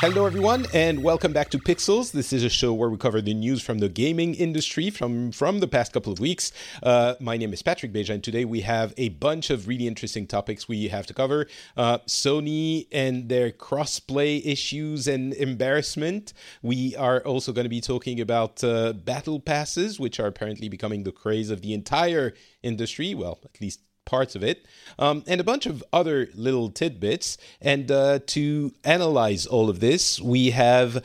Hello, everyone, and welcome back to Pixels. This is a show where we cover the news from the gaming industry from, from the past couple of weeks. Uh, my name is Patrick Beja, and today we have a bunch of really interesting topics we have to cover. Uh, Sony and their crossplay issues and embarrassment. We are also going to be talking about uh, battle passes, which are apparently becoming the craze of the entire industry. Well, at least parts of it, um, and a bunch of other little tidbits. And uh, to analyze all of this, we have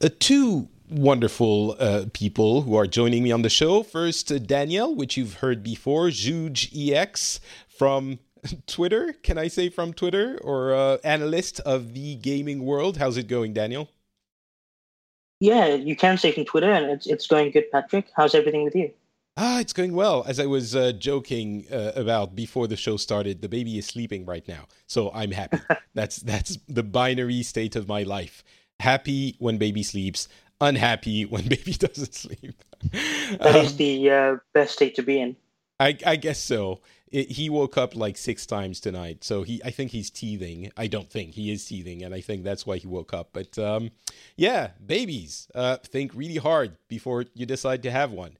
uh, two wonderful uh, people who are joining me on the show. First, uh, which you've heard before, ZhugeEX from Twitter. Can I say from Twitter or uh, analyst of the gaming world? How's it going, Daniel? Yeah, you can say from Twitter, and it's it's going good, Patrick. How's everything with you? Ah, it's going well. As I was uh, joking uh, about before the show started, the baby is sleeping right now, so I'm happy. that's that's the binary state of my life. Happy when baby sleeps, unhappy when baby doesn't sleep. That um, is the uh, best state to be in. I, I guess so. It, he woke up like six times tonight, so he I think he's teething. I don't think he is teething, and I think that's why he woke up. But um, yeah, babies, uh, think really hard before you decide to have one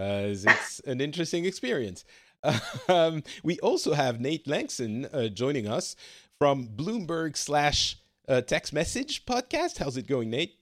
as it's an interesting experience. Um, we also have Nate Lanxon uh, joining us from Bloomberg slash uh, text message podcast. How's it going, Nate?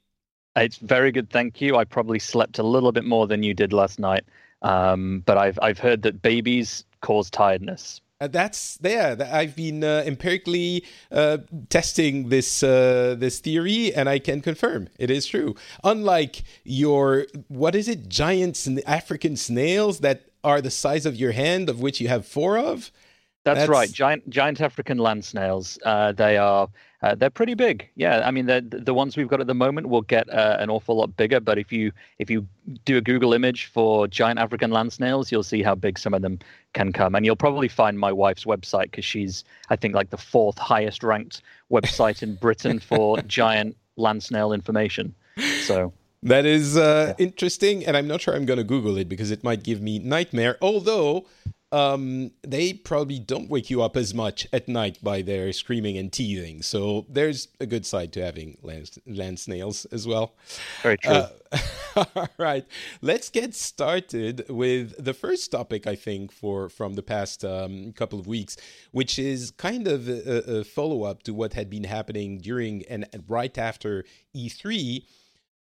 It's very good, thank you. I probably slept a little bit more than you did last night, um, but I've I've heard that babies cause tiredness. Uh, that's there. I've been uh, empirically uh, testing this uh, this theory, and I can confirm it is true. Unlike your what is it, giant sn- African snails that are the size of your hand, of which you have four of. That's, that's... right, giant giant African land snails. Uh, they are uh, they're pretty big. Yeah, I mean the the ones we've got at the moment will get uh, an awful lot bigger. But if you if you do a Google image for giant African land snails, you'll see how big some of them can come, and you'll probably find my wife's website because she's I think like the fourth highest ranked website in Britain for giant land snail information. So that is uh, yeah. interesting, and I'm not sure I'm going to Google it because it might give me nightmare. Although um, they probably don't wake you up as much at night by their screaming and teething. So there's a good side to having land, land snails as well. Very true. Uh, all right, let's get started with the first topic. I think for from the past um, couple of weeks, which is kind of a, a follow up to what had been happening during and right after E3.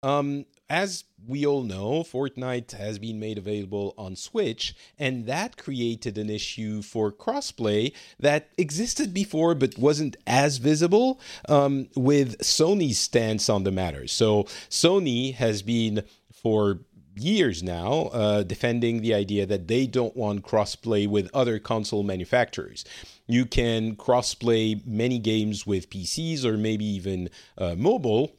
Um, as we all know, Fortnite has been made available on Switch, and that created an issue for crossplay that existed before but wasn't as visible um, with Sony's stance on the matter. So, Sony has been for years now uh, defending the idea that they don't want crossplay with other console manufacturers. You can crossplay many games with PCs or maybe even uh, mobile.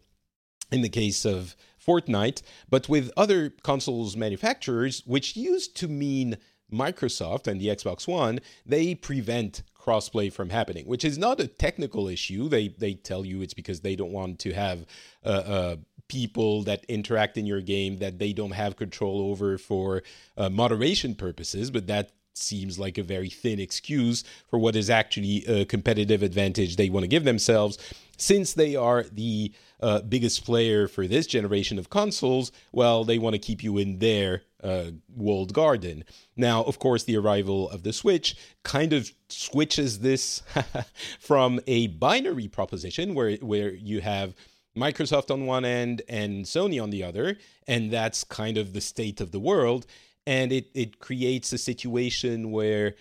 In the case of Fortnite, but with other consoles manufacturers, which used to mean Microsoft and the Xbox One, they prevent crossplay from happening, which is not a technical issue. They they tell you it's because they don't want to have uh, uh, people that interact in your game that they don't have control over for uh, moderation purposes, but that seems like a very thin excuse for what is actually a competitive advantage they want to give themselves since they are the uh, biggest player for this generation of consoles, well, they want to keep you in their uh, walled garden. Now, of course, the arrival of the Switch kind of switches this from a binary proposition where where you have Microsoft on one end and Sony on the other, and that's kind of the state of the world. And it it creates a situation where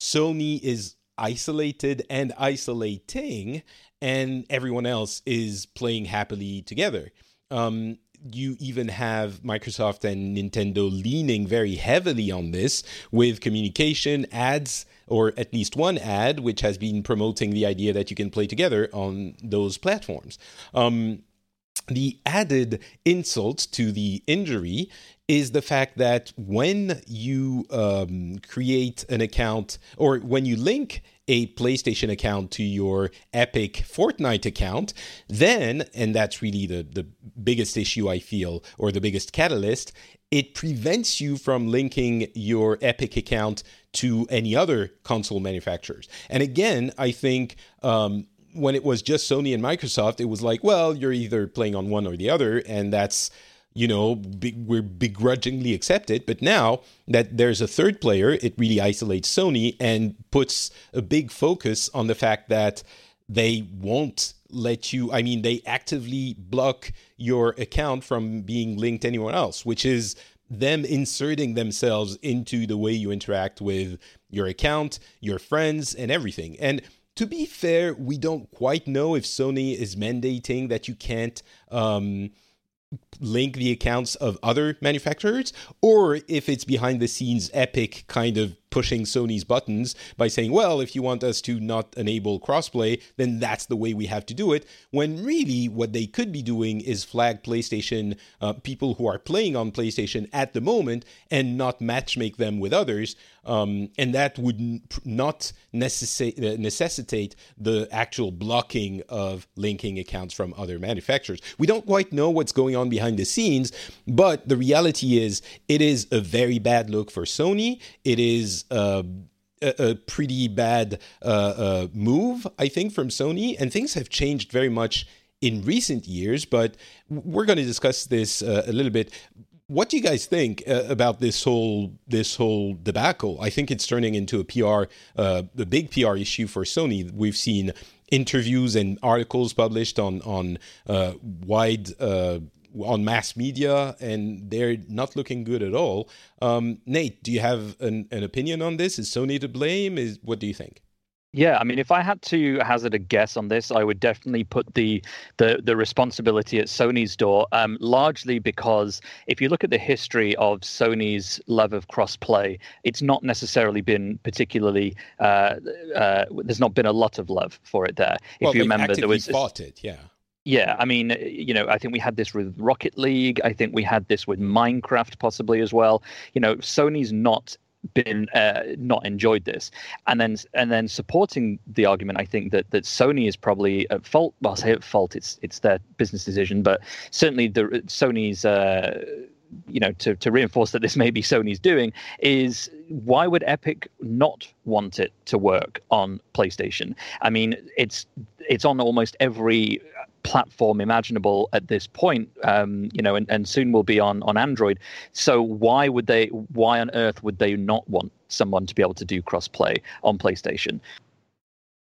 Sony is isolated and isolating, and everyone else is playing happily together. Um, you even have Microsoft and Nintendo leaning very heavily on this with communication, ads, or at least one ad, which has been promoting the idea that you can play together on those platforms. Um, the added insult to the injury is the fact that when you um, create an account or when you link a PlayStation account to your Epic Fortnite account, then, and that's really the, the biggest issue I feel, or the biggest catalyst, it prevents you from linking your Epic account to any other console manufacturers. And again, I think um, when it was just Sony and Microsoft, it was like, well, you're either playing on one or the other, and that's you know, be, we're begrudgingly accepted. But now that there's a third player, it really isolates Sony and puts a big focus on the fact that they won't let you, I mean, they actively block your account from being linked anywhere else, which is them inserting themselves into the way you interact with your account, your friends, and everything. And to be fair, we don't quite know if Sony is mandating that you can't. Um, link the accounts of other manufacturers or if it's behind the scenes epic kind of pushing Sony's buttons by saying, well, if you want us to not enable crossplay, then that's the way we have to do it. When really what they could be doing is flag PlayStation uh, people who are playing on PlayStation at the moment and not matchmake them with others. Um, and that would n- not necess- uh, necessitate the actual blocking of linking accounts from other manufacturers. We don't quite know what's going on behind the scenes, but the reality is it is a very bad look for Sony. It is uh, a, pretty bad uh, uh, move, I think, from Sony, and things have changed very much in recent years. But we're going to discuss this uh, a little bit. What do you guys think uh, about this whole this whole debacle? I think it's turning into a PR, uh, a big PR issue for Sony. We've seen interviews and articles published on on wide on mass media, and they're not looking good at all. Um, Nate, do you have an, an opinion on this? Is Sony to blame? Is what do you think? Yeah, I mean, if I had to hazard a guess on this, I would definitely put the the, the responsibility at Sony's door. Um, largely because if you look at the history of Sony's love of crossplay, it's not necessarily been particularly. Uh, uh, there's not been a lot of love for it there. Well, if you remember, there was fought it, yeah. Yeah, I mean, you know, I think we had this with Rocket League. I think we had this with Minecraft possibly as well. You know, Sony's not been uh, not enjoyed this and then and then supporting the argument i think that that sony is probably at fault well i'll say at fault it's it's their business decision but certainly the sony's uh, you know to, to reinforce that this may be sony's doing is why would epic not want it to work on playstation i mean it's it's on almost every platform imaginable at this point um, you know and, and soon will be on on android. So why would they why on earth would they not want someone to be able to do crossplay on playstation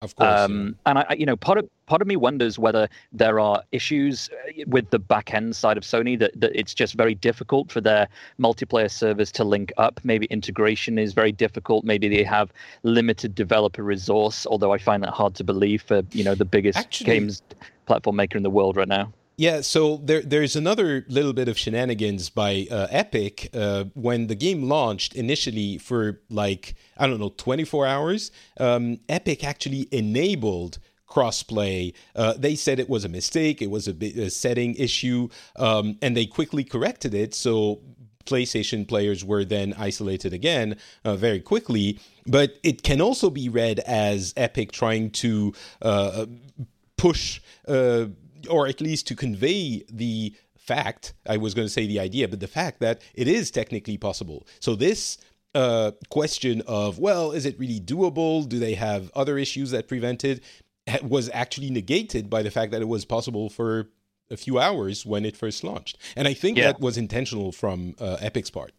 of course um, yeah. and i you know part of part of me wonders whether there are issues uh, with the back end side of sony that, that it's just very difficult for their multiplayer servers to link up maybe integration is very difficult maybe they have limited developer resource although i find that hard to believe for you know the biggest Actually, games platform maker in the world right now. Yeah, so there, there's another little bit of shenanigans by uh, Epic uh, when the game launched initially for like I don't know 24 hours. Um, Epic actually enabled crossplay. Uh, they said it was a mistake, it was a, a setting issue, um, and they quickly corrected it. So PlayStation players were then isolated again uh, very quickly. But it can also be read as Epic trying to uh, push uh, or at least to convey the fact i was going to say the idea but the fact that it is technically possible. So this uh, question of well is it really doable? Do they have other issues that prevent it? Was actually negated by the fact that it was possible for a few hours when it first launched. And i think yeah. that was intentional from uh, epic's part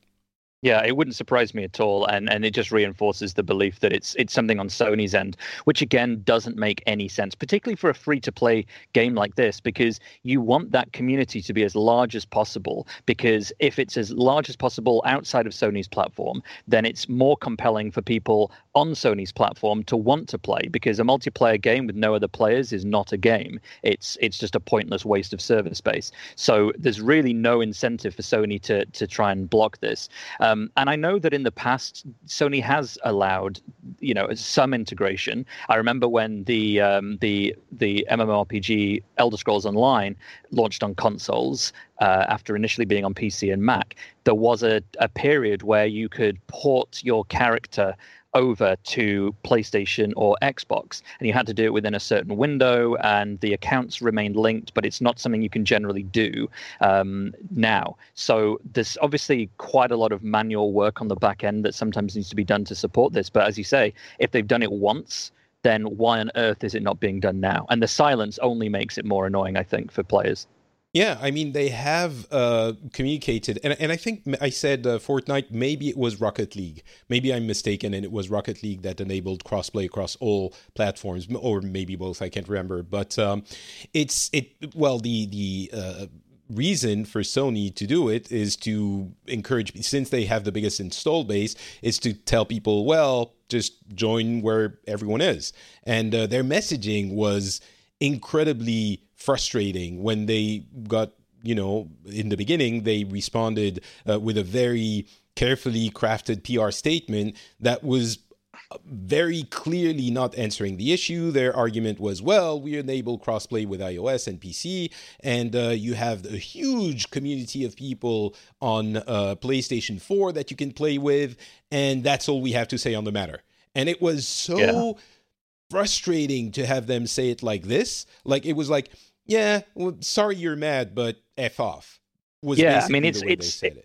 Yeah, it wouldn't surprise me at all, and and it just reinforces the belief that it's it's something on Sony's end, which again doesn't make any sense, particularly for a free to play game like this, because you want that community to be as large as possible. Because if it's as large as possible outside of Sony's platform, then it's more compelling for people on Sony's platform to want to play. Because a multiplayer game with no other players is not a game; it's it's just a pointless waste of server space. So there's really no incentive for Sony to to try and block this. And I know that in the past, Sony has allowed, you know, some integration. I remember when the um, the the MMORPG Elder Scrolls Online launched on consoles uh, after initially being on PC and Mac. There was a, a period where you could port your character over to PlayStation or Xbox, and you had to do it within a certain window, and the accounts remained linked, but it's not something you can generally do um, now. So there's obviously quite a lot of manual work on the back end that sometimes needs to be done to support this. But as you say, if they've done it once, then why on earth is it not being done now? And the silence only makes it more annoying, I think, for players. Yeah, I mean they have uh, communicated, and and I think I said uh, Fortnite. Maybe it was Rocket League. Maybe I'm mistaken, and it was Rocket League that enabled crossplay across all platforms, or maybe both. I can't remember, but um, it's it. Well, the the uh, reason for Sony to do it is to encourage, since they have the biggest install base, is to tell people, well, just join where everyone is, and uh, their messaging was incredibly frustrating when they got you know in the beginning they responded uh, with a very carefully crafted PR statement that was very clearly not answering the issue. Their argument was, well, we enable crossplay with iOS and PC, and uh, you have a huge community of people on uh, PlayStation 4 that you can play with, and that's all we have to say on the matter. And it was so yeah. frustrating to have them say it like this. Like, it was like, yeah, well, sorry you're mad, but f off. Was yeah, I mean it's it's it, it.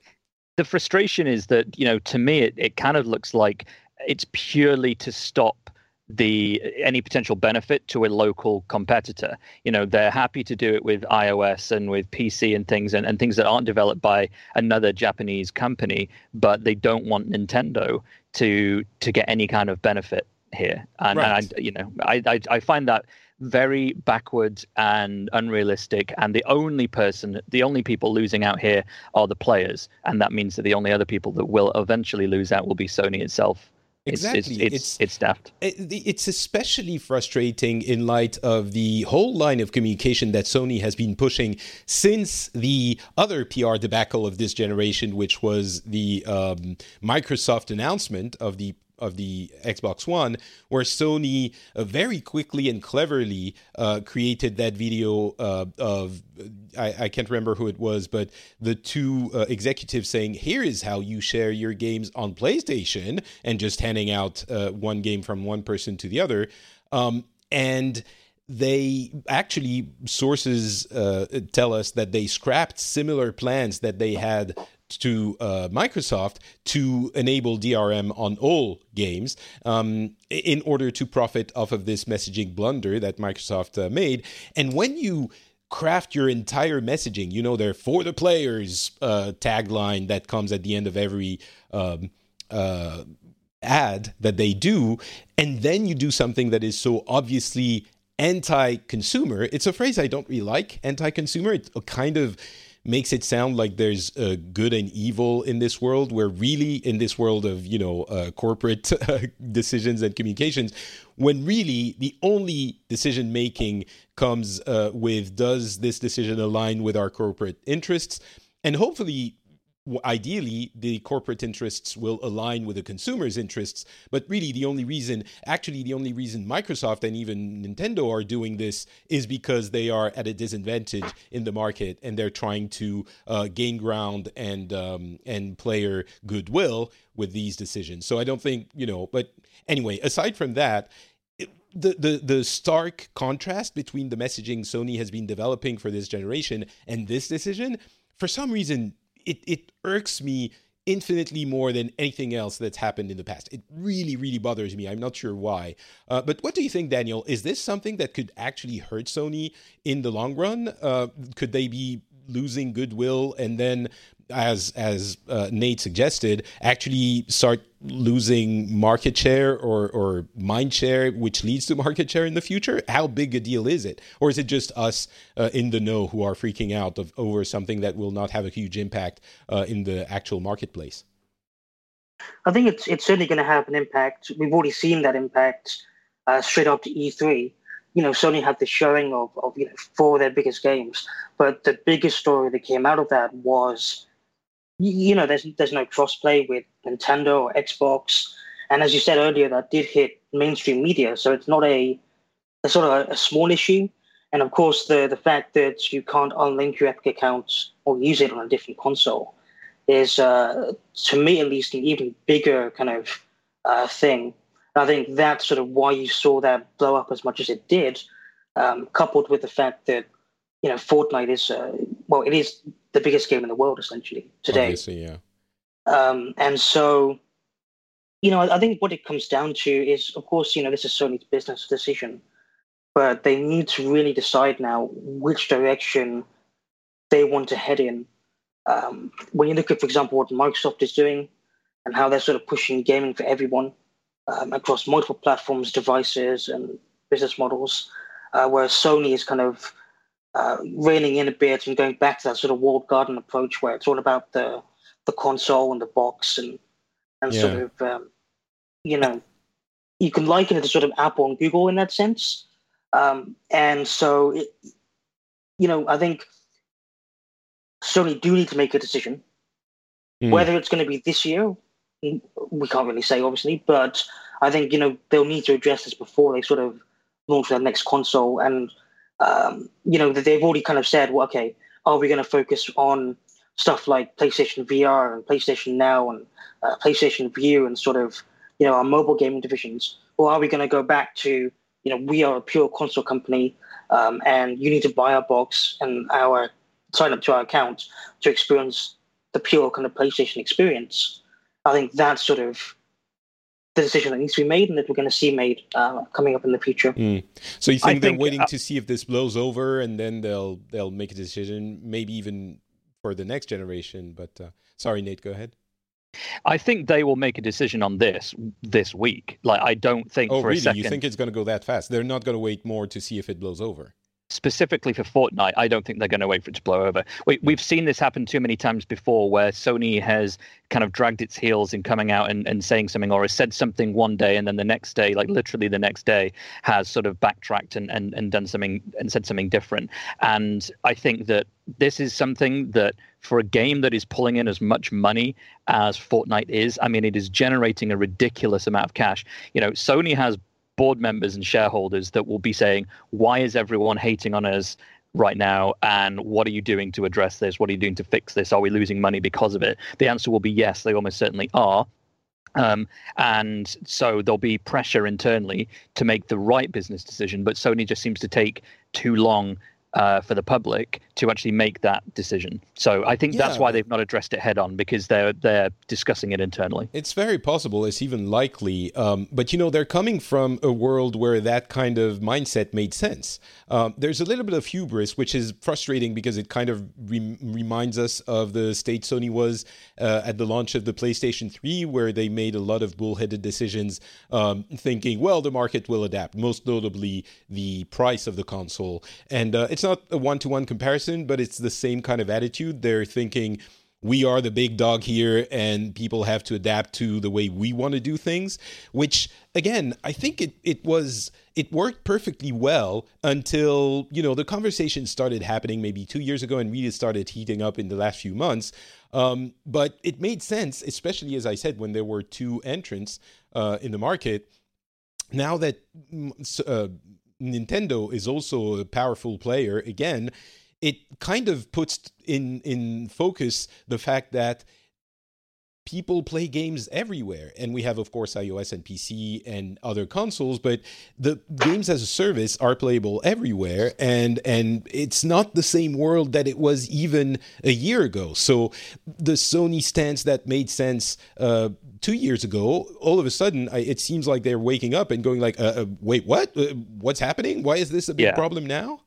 the frustration is that you know to me it, it kind of looks like it's purely to stop the any potential benefit to a local competitor. You know, they're happy to do it with iOS and with PC and things and, and things that aren't developed by another Japanese company, but they don't want Nintendo to to get any kind of benefit here. And, right. and I, you know, I, I I find that very backwards and unrealistic. And the only person, the only people losing out here are the players. And that means that the only other people that will eventually lose out will be Sony itself. Exactly, it's it's, it's, it's daft. It's especially frustrating in light of the whole line of communication that Sony has been pushing since the other PR debacle of this generation, which was the um, Microsoft announcement of the of the Xbox One, where Sony uh, very quickly and cleverly uh, created that video uh, of I, I, can't remember who it was, but the two uh, executives saying, "Here is how you share your games on PlayStation," and just handing out uh, one game from one person to the other, um, and they actually sources uh, tell us that they scrapped similar plans that they had to uh, Microsoft to enable DRM on all games um, in order to profit off of this messaging blunder that Microsoft uh, made. And when you craft your entire messaging, you know, there for the players uh, tagline that comes at the end of every. Um, uh, ad that they do, and then you do something that is so obviously anti-consumer. It's a phrase I don't really like. Anti-consumer. It kind of makes it sound like there's uh, good and evil in this world. Where really in this world of you know uh, corporate decisions and communications when really the only decision making comes uh, with does this decision align with our corporate interests? And hopefully ideally the corporate interests will align with the consumer's interests but really the only reason actually the only reason microsoft and even nintendo are doing this is because they are at a disadvantage in the market and they're trying to uh, gain ground and um, and player goodwill with these decisions. So i don't think you know but anyway aside from that the, the the stark contrast between the messaging Sony has been developing for this generation and this decision, for some reason, it it irks me infinitely more than anything else that's happened in the past. It really, really bothers me. I'm not sure why. Uh, but what do you think, Daniel? Is this something that could actually hurt Sony in the long run? Uh, could they be losing goodwill and then as as uh, Nate suggested, actually start losing market share or or mind share, which leads to market share in the future? How big a deal is it, or is it just us uh, in the know who are freaking out of, over something that will not have a huge impact uh, in the actual marketplace? I think it's it's certainly going to have an impact. We've already seen that impact uh, straight after E3. You know, Sony had the showing of, of you know four of their biggest games, but the biggest story that came out of that was, you know, there's there's no crossplay with Nintendo or Xbox, and as you said earlier, that did hit mainstream media, so it's not a, a sort of a, a small issue. And of course, the the fact that you can't unlink your Epic account or use it on a different console is, uh, to me at least, an even bigger kind of uh, thing. And I think that's sort of why you saw that blow up as much as it did, um, coupled with the fact that you know Fortnite is uh, well, it is the biggest game in the world essentially today. Obviously, yeah. Um, and so, you know, I think what it comes down to is, of course, you know, this is Sony's business decision, but they need to really decide now which direction they want to head in um, when you look at, for example, what Microsoft is doing and how they're sort of pushing gaming for everyone um, across multiple platforms, devices, and business models, uh, whereas Sony is kind of uh, reining in a bit and going back to that sort of walled garden approach where it's all about the the console and the box and and yeah. sort of um, you know you can liken it to sort of Apple and Google in that sense. Um, and so, it, you know, I think Sony do need to make a decision. Mm. Whether it's going to be this year, we can't really say, obviously, but I think you know they'll need to address this before they sort of launch their next console. And um, you know they've already kind of said, well, okay, are we going to focus on stuff like PlayStation VR and PlayStation Now and uh, PlayStation Vue and sort of you know our mobile gaming divisions, or are we going to go back to you know we are a pure console company um, and you need to buy our box and our sign up to our account to experience the pure kind of PlayStation experience. I think that's sort of the decision that needs to be made and that we're going to see made uh, coming up in the future. Mm. So you think I they're think, waiting uh, to see if this blows over and then they'll they'll make a decision, maybe even for the next generation. But uh, sorry, Nate, go ahead. I think they will make a decision on this this week. Like I don't think. Oh, for really? A second, you think it's going to go that fast? They're not going to wait more to see if it blows over specifically for Fortnite, I don't think they're going to wait for it to blow over. We, have seen this happen too many times before where Sony has kind of dragged its heels in coming out and, and saying something or has said something one day and then the next day, like literally the next day, has sort of backtracked and, and, and done something and said something different. And I think that this is something that for a game that is pulling in as much money as Fortnite is, I mean, it is generating a ridiculous amount of cash. You know, Sony has board members and shareholders that will be saying, why is everyone hating on us right now? And what are you doing to address this? What are you doing to fix this? Are we losing money because of it? The answer will be yes, they almost certainly are. Um, and so there'll be pressure internally to make the right business decision, but Sony just seems to take too long uh, for the public to actually make that decision. So I think yeah, that's why they've not addressed it head on because they're they're discussing it internally. It's very possible. It's even likely. Um, but you know, they're coming from a world where that kind of mindset made sense. Um, there's a little bit of hubris, which is frustrating because it kind of re- reminds us of the state Sony was uh, at the launch of the PlayStation 3, where they made a lot of bullheaded decisions, um, thinking, well, the market will adapt. Most notably, the price of the console, and uh, it's it's not a one to one comparison, but it's the same kind of attitude. They're thinking, we are the big dog here and people have to adapt to the way we want to do things which again i think it, it was it worked perfectly well until you know the conversation started happening maybe two years ago and really started heating up in the last few months um, but it made sense especially as i said when there were two entrants uh, in the market now that mm, uh, Nintendo is also a powerful player, again, it kind of puts in in focus the fact that people play games everywhere. And we have of course ios and pc and other consoles but the games as a service are playable everywhere. And and it's not the same world that it was even a year ago. So the sony stance that made sense uh, two years ago all of a sudden it seems like they're waking up and going like uh, uh, wait what? Uh, what's happening? Why is this a big yeah. problem now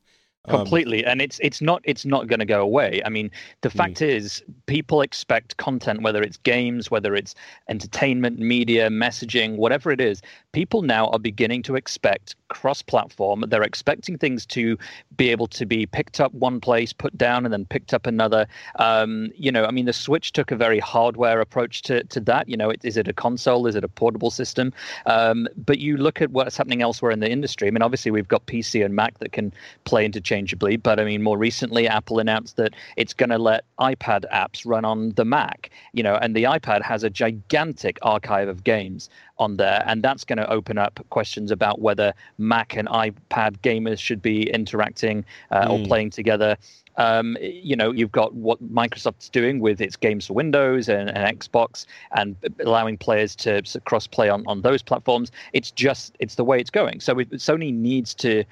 completely um, and it's it's not it's not going to go away i mean the hmm. fact mm. is people expect content whether it's games whether it's entertainment media messaging whatever it is people now are beginning to expect cross platform they're expecting things to be able to be picked up one place put down and then picked up another. Um, you know i mean the switch took a very hardware approach to to that. You know it, is it a console? Is it a portable system? Um, but you look at what's happening elsewhere in the industry. I mean obviously we've got pc and mac that can play interchangeably. But I mean, more recently, Apple announced that it's going to let iPad apps run on the Mac. You know, and the iPad has a gigantic archive of games on there, and that's going to open up questions about whether Mac and iPad gamers should be interacting uh, mm. or playing together. Um, you know, you've got what Microsoft's doing with its games for Windows and, and Xbox, and allowing players to, to cross play on, on those platforms. It's just it's the way it's going. So it, Sony needs to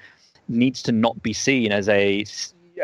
needs to not be seen as a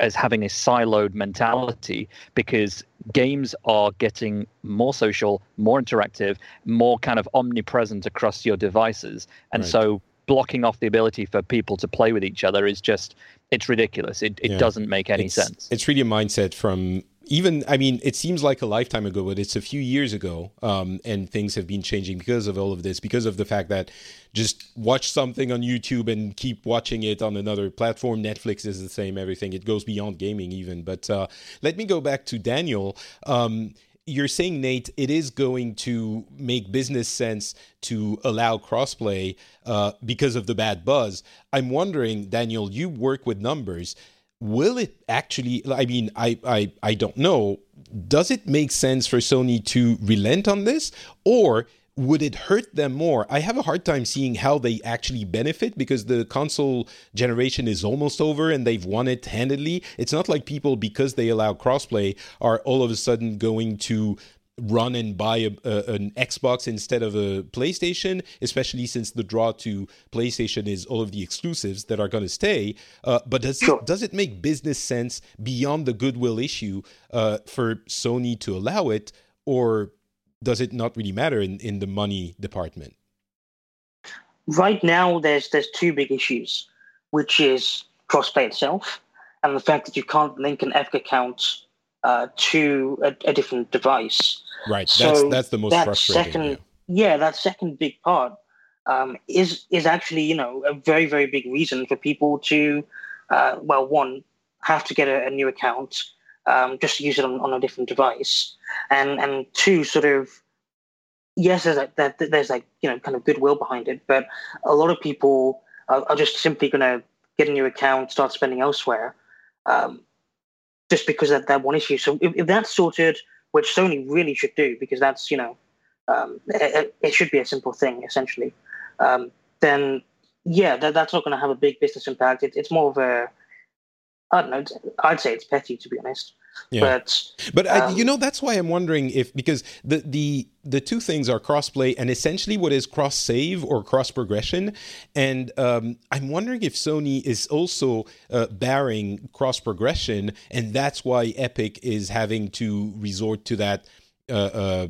as having a siloed mentality because games are getting more social, more interactive, more kind of omnipresent across your devices. And right. so blocking off the ability for people to play with each other is just it's ridiculous. It it yeah. doesn't make any it's, sense. It's really a mindset from even I mean, it seems like a lifetime ago, but it's a few years ago, um, and things have been changing because of all of this, because of the fact that just watch something on YouTube and keep watching it on another platform. Netflix is the same, everything. It goes beyond gaming even. But uh, let me go back to Daniel. Um, you're saying, Nate, it is going to make business sense to allow crossplay uh, because of the bad buzz. I'm wondering, Daniel, you work with numbers will it actually i mean I, I i don't know. Does it make sense for sony to relent on this? Or would it hurt them more? I have a hard time seeing how they actually benefit because the console generation is almost over and they've won it handedly. It's not like people because they allow crossplay are all of a sudden going to run and buy a, a, an Xbox instead of a PlayStation, especially since the draw to PlayStation is all of the exclusives that are going to stay. Uh, but does sure. it, does it make business sense beyond the goodwill issue uh, for Sony to allow it, or does it not really matter in, in the money department? Right now, there's there's two big issues, which is crossplay itself and the fact that you can't link an Epic account uh, to a, a, different device. Right. So that's that's the most that frustrating. Second, yeah. yeah, that second big part um, is is actually you know a very very big reason for people to uh, well one have to get a, a new account um, just to use it on, on, a different device, and and two sort of yes there's like that there's like you know kind of goodwill behind it, but a lot of people are, are just simply going to get a new account, start spending elsewhere. Um, just because of that one issue. So if, if that's sorted, which Sony really should do, because that's you know, um, it, it, should be a simple thing essentially. Um, then yeah, that, that's not going to have a big business impact. It, it's more of a I don't know. I'd say it's petty to be honest. Yeah. But but um, I, you know that's why I'm wondering if because the the the two things are crossplay and essentially what is cross save or cross progression, and um, I'm wondering if Sony is also uh, barring cross progression, and that's why Epic is having to resort to that. Uh, uh,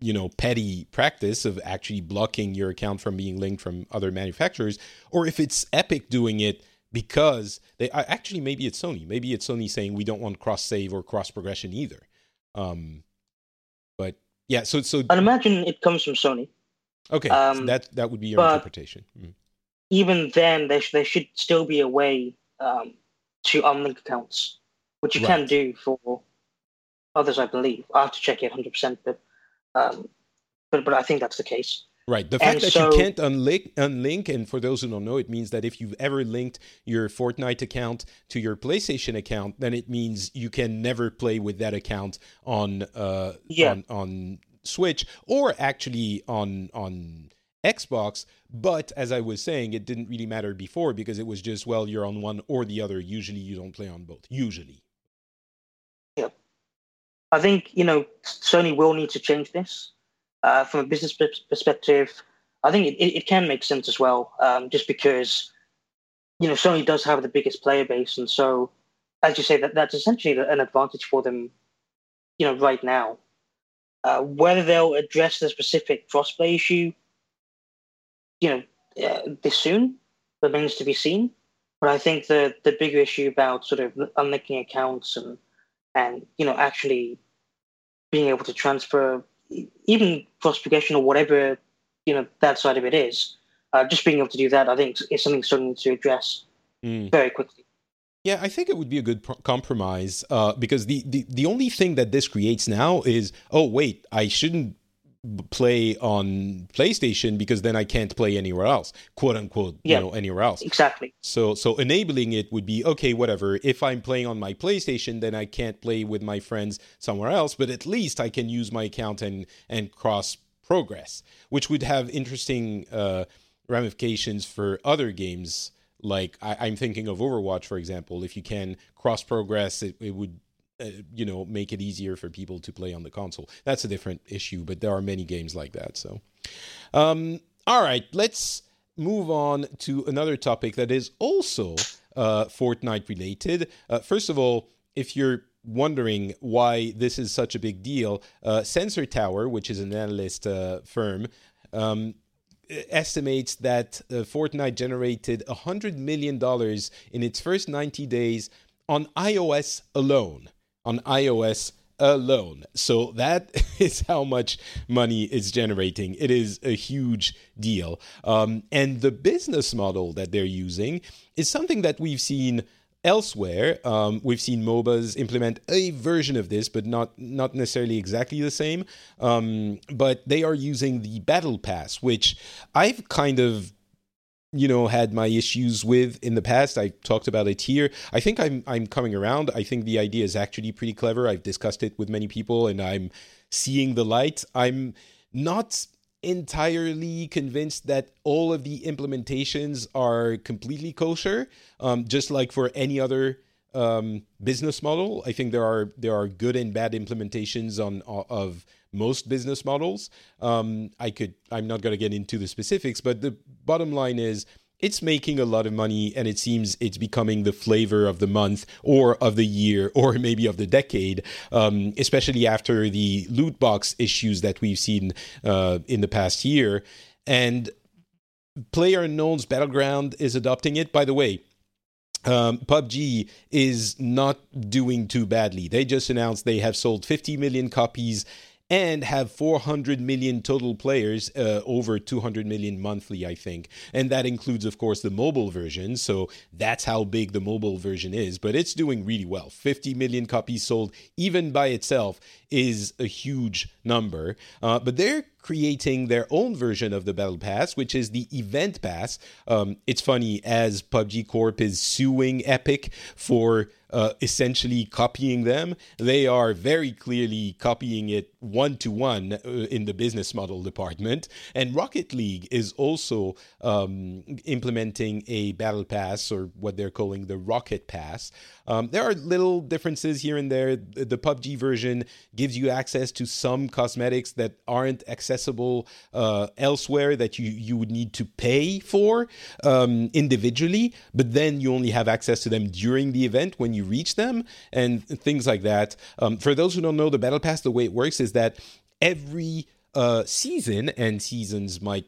you know petty practice of actually blocking your account from being linked from other manufacturers or if it's epic doing it because they actually maybe it's Sony. Maybe it's Sony saying we don't want cross save or cross progression either. Um, but yeah, so so I'd imagine it comes from Sony. Okay, um, so that that would be your interpretation. Mm. Even then, there sh- there should still be a way um, to unlink accounts, which you right. can do for others, I believe. I have to check it 100, percent but um, but but I think that's the case. Right. The fact and that so, you can't unlink, unlink, and for those who don't know, it means that if you've ever linked your Fortnite account to your PlayStation account, then it means you can never play with that account on uh, yeah. on, on Switch or actually on on Xbox. But as I was saying, it didn't really matter before because it was just well, you're on one or the other. Usually, you don't play on both. Usually. Yeah. I think you know Sony will need to change this uh, from a business perspective, I think it, it, can make sense as well, um, just because you know Sony does have the biggest player base, and so as you say, that that's essentially an advantage for them, you know, right now. Uh, whether they'll address the specific crossplay issue, you know, uh, this soon remains to be seen. But I think the the bigger issue about sort of unlinking accounts and and you know actually being able to transfer even cross-application or whatever you know that side of it is, uh, just being able to do that, I think is something Sony needs to address mm. very quickly. Yeah, I think it would be a good pr- compromise uh, because the, the the only thing that this creates now is oh wait, I shouldn't play on PlayStation because then I can't play anywhere else, quote unquote, yeah, you know, anywhere else. Exactly. So so enabling it would be okay, whatever. If I'm playing on my PlayStation, then I can't play with my friends somewhere else, but at least I can use my account and and cross progress, which would have interesting uh, ramifications for other games. Like I, am thinking of Overwatch, for example. If you can cross progress, it, it would uh, you know make it easier for people to play on the console. That's a different issue but there are many games like that so. Um, all right let's move on to another topic that is also uh, fortnite related. Uh, first of all if you're wondering why this is such a big deal uh, sensor tower which is an analyst uh, firm um, estimates that uh, Fortnite generated $100 million in its first 90 days on iOS alone on iOS alone. So that is how much money it's generating. It is a huge deal. Um, and the business model that they're using is something that we've seen elsewhere. Um, we've seen MOBAs implement a version of this, but not not necessarily exactly the same. Um, but they are using the Battle Pass, which I've kind of you know had my issues with in the past. I talked about it here. I think I'm I'm coming around. I think the idea is actually pretty clever. I've discussed it with many people and I'm seeing the light. I'm not entirely convinced that all of the implementations are completely kosher. Um, just like for any other um, business model, I think there are there are good and bad implementations on of most business models. Um, I could, I'm not going to get into the specifics, but the bottom line is it's making a lot of money and it seems it's becoming the flavor of the month or of the year or maybe of the decade, um, especially after the loot box issues that we've seen uh, in the past year. And Player Unknown's Battleground is adopting it. By the way, um, PUBG is not doing too badly. They just announced they have sold 50 million copies and have 400 million total players, uh, over 200 million monthly, I think. And that includes, of course, the mobile version. So that's how big the mobile version is. But it's doing really well. 50 million copies sold, even by itself, is a huge number. Uh, but they're creating their own version of the Battle Pass, which is the Event Pass. Um, it's funny, as PUBG Corp is suing Epic for uh, essentially copying them. They are very clearly copying it one to one in the business model department. And Rocket League is also um, implementing a battle pass, or what they're calling the Rocket Pass. Um, there are little differences here and there. The PUBG version gives you access to some cosmetics that aren't accessible uh, elsewhere that you, you would need to pay for um, individually, but then you only have access to them during the event when you reach them and things like that. Um, for those who don't know, the Battle Pass, the way it works is that every uh, season, and seasons might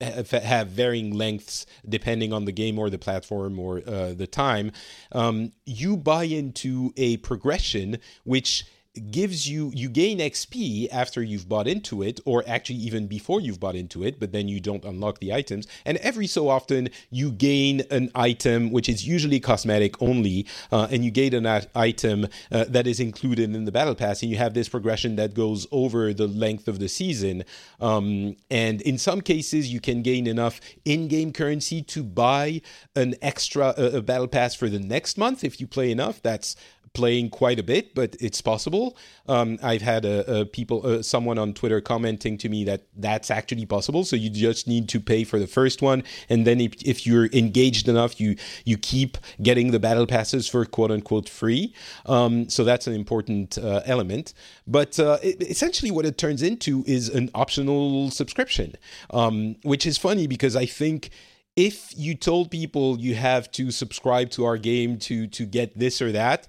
have varying lengths depending on the game or the platform or uh, the time. Um, you buy into a progression which gives you you gain XP after you've bought into it, or actually even before you've bought into it, but then you don't unlock the items. And every so often you gain an item which is usually cosmetic only, uh, and you gain an item uh, that is included in the battle pass, and you have this progression that goes over the length of the season. Um, and in some cases, you can gain enough in-game currency to buy an extra uh, a battle pass for the next month if you play enough. That's playing quite a bit, but it's possible. Um, I've had a, a people, uh, someone on Twitter commenting to me that that's actually possible. So you just need to pay for the first one, and then if, if you're engaged enough, you you keep getting the battle passes for quote unquote free. Um, so that's an important uh, element. But uh, it, essentially, what it turns into is an optional subscription, um, which is funny because I think if you told people you have to subscribe to our game to to get this or that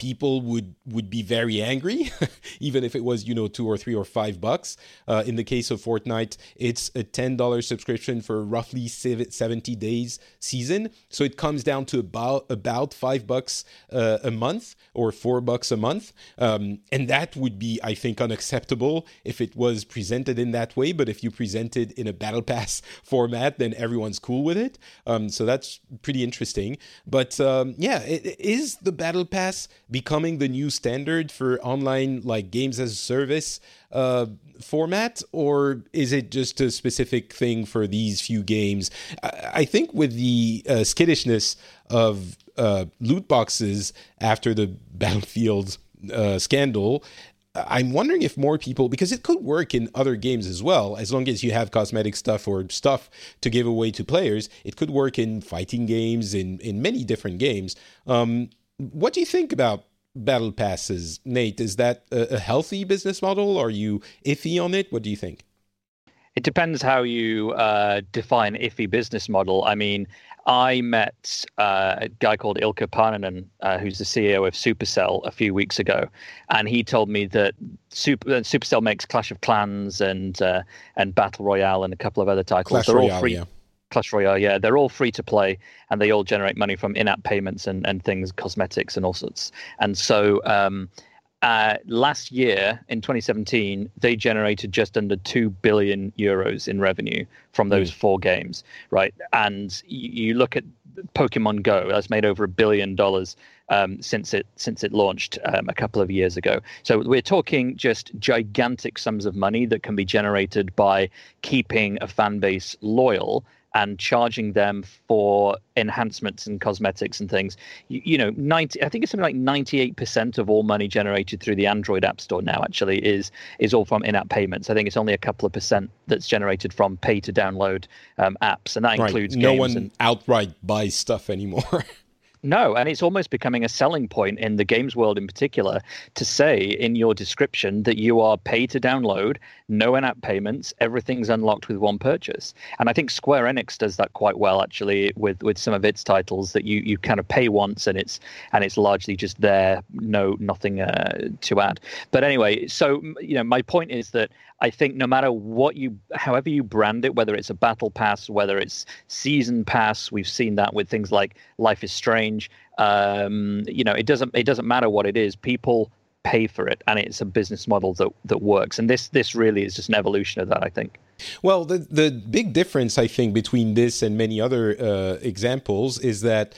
people would would be very angry, even if it was you know two or three or five bucks. Uh, in the case of Fortnite, it's a ten dollars subscription for roughly seventy days season, so it comes down to about about five bucks uh, a month or four bucks a month, um, and that would be I think unacceptable if it was presented in that way. But if you present it in a battle pass format, then everyone's cool with it. Um, so that's pretty interesting. But um, yeah, it, it is the battle pass becoming the new standard for online like games as a service uh, format, or is it just a specific thing for these few games? I, I think with the uh, skittishness of uh, loot boxes after the Battlefield uh, scandal, I'm wondering if more people, because it could work in other games as well, as long as you have cosmetic stuff or stuff to give away to players, it could work in fighting games, in, in many different games. Um, what do you think about battle passes, Nate? Is that a, a healthy business model? Are you iffy on it? What do you think? It depends how you uh, define iffy business model. I mean, I met uh, a guy called Ilkka Paananen, uh, who's the CEO of Supercell, a few weeks ago, and he told me that Super, Supercell makes Clash of Clans and uh, and Battle Royale and a couple of other titles. Clash They're Royale, all free. Yeah. Clash Royale, yeah, they're all free to play, and they all generate money from in-app payments and, and things, cosmetics and all sorts. And so, um, uh, last year in 2017, they generated just under two billion euros in revenue from those mm. four games, right? And you, you look at Pokemon Go, that's made over a billion dollars um, since it since it launched um, a couple of years ago. So we're talking just gigantic sums of money that can be generated by keeping a fan base loyal and charging them for enhancements and cosmetics and things. You, you, know, 90 I think it's something like 98% of all money generated through the Android App Store now actually is is all from in-app payments. I think it's only a couple of percent that's generated from pay to download um, apps and that right. includes no one and, outright buys stuff anymore. No, and it's almost becoming a selling point in the games world in particular to say in your description that you are pay to download, no in app payments, everything's unlocked with one purchase. And I think Square Enix does that quite well actually with, with some of its titles that you, you kind of pay once and it's and it's largely just there, no nothing uh, to add. But anyway, so you know, my point is that I think no matter what you, however you brand it, whether it's a battle pass, whether it's season pass, we've seen that with things like Life is Strange. Um, you know, it doesn't it doesn't matter what it is. People pay for it, and it's a business model that that works. And this this really is just an evolution of that, I think. Well, the the big difference I think between this and many other uh, examples is that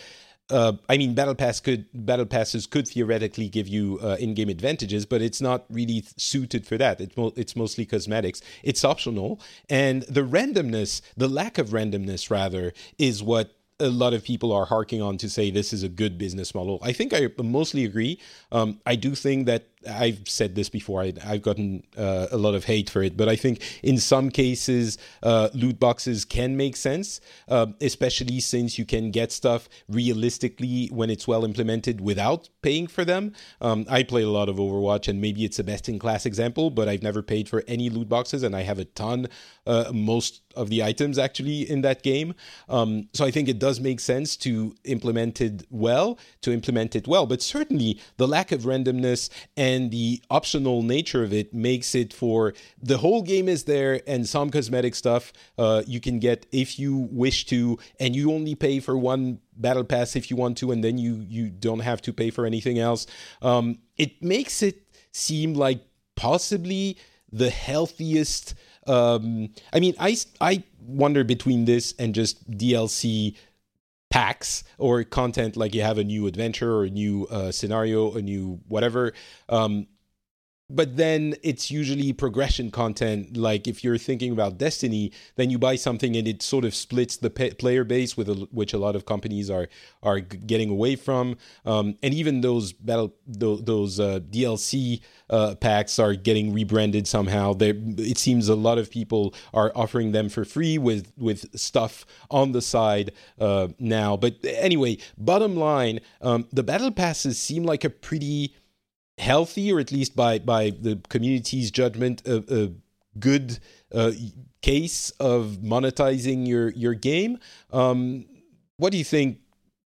uh, I mean, battle pass could battle passes could theoretically give you uh, in-game advantages, but it's not really suited for that. It's mo- it's mostly cosmetics. It's optional, and the randomness, the lack of randomness, rather, is what a lot of people are harking on to say this is a good business model. I think I mostly agree. Um, I do think that I've said this before. I, have gotten uh, a lot of hate for it, but I think in some cases, uh, loot boxes can make sense, uh, especially since you can get stuff realistically when it's well implemented without paying for them. Um, I play a lot of Overwatch, and maybe it's a best in class example, but I've never paid for any loot boxes, and I have a ton, uh, most of the items actually in that game. Um, so I think it does make sense to implement it well, to implement it well, but certainly the lack of randomness and and the optional nature of it makes it for the whole game is there and some cosmetic stuff uh, you can get if you wish to and you only pay for one battle pass if you want to and then you you don't have to pay for anything else. Um, it makes it seem like possibly the healthiest um, i mean i i wonder between this and just dlc packs or content like you have a new adventure or a new uh, scenario, a new whatever. Um, but then it's usually progression content. Like if you're thinking about Destiny, then you buy something and it sort of splits the player base, with a, which a lot of companies are are getting away from. Um, and even those battle those, those uh, DLC uh, packs are getting rebranded somehow. They, it seems a lot of people are offering them for free with with stuff on the side uh, now. But anyway, bottom line, um, the battle passes seem like a pretty healthy, or at least by by the community's judgment, a, a good uh, case of monetizing your your game. Um, what do you think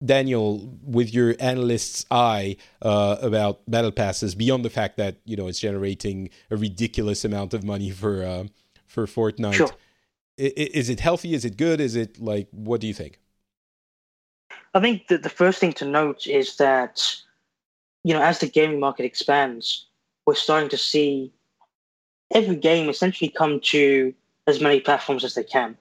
Daniel, with your analyst's eye uh, about battle passes, beyond the fact that you know it's generating a ridiculous amount of money for uh, for Fortnite, Sure. I- is it healthy? Is it good? Is it like what do you think? I think that the first thing to note is that, you know, as the gaming market expands, we're starting to see every game essentially come to as many platforms as they can.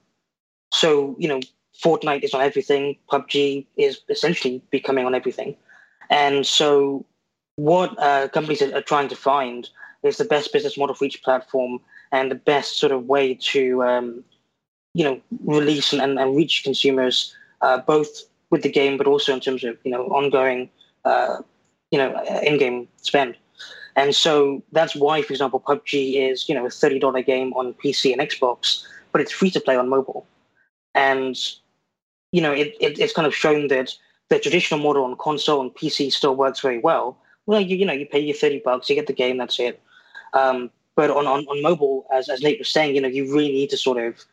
So, you know, Fortnite is on everything, PUBG is essentially becoming on everything. And so, what uh, companies are, are trying to find is the best business model for each platform and the best sort of way to, um, you know, release and, and, and reach consumers uh, both with the game, but also in terms of you know ongoing, uh, you know, uh, in-game spend. And so that's why, for example, PUBG is you know a thirty-dollar game on PC and Xbox, but it's free to play on mobile. And you know, it, it, it's kind of shown that the traditional model on console and PC still works very well. Well, you, you know, you pay your thirty bucks, you get the game, that's it. Um, but on, on, on mobile, as as Nate was saying, you know, you really need to sort of,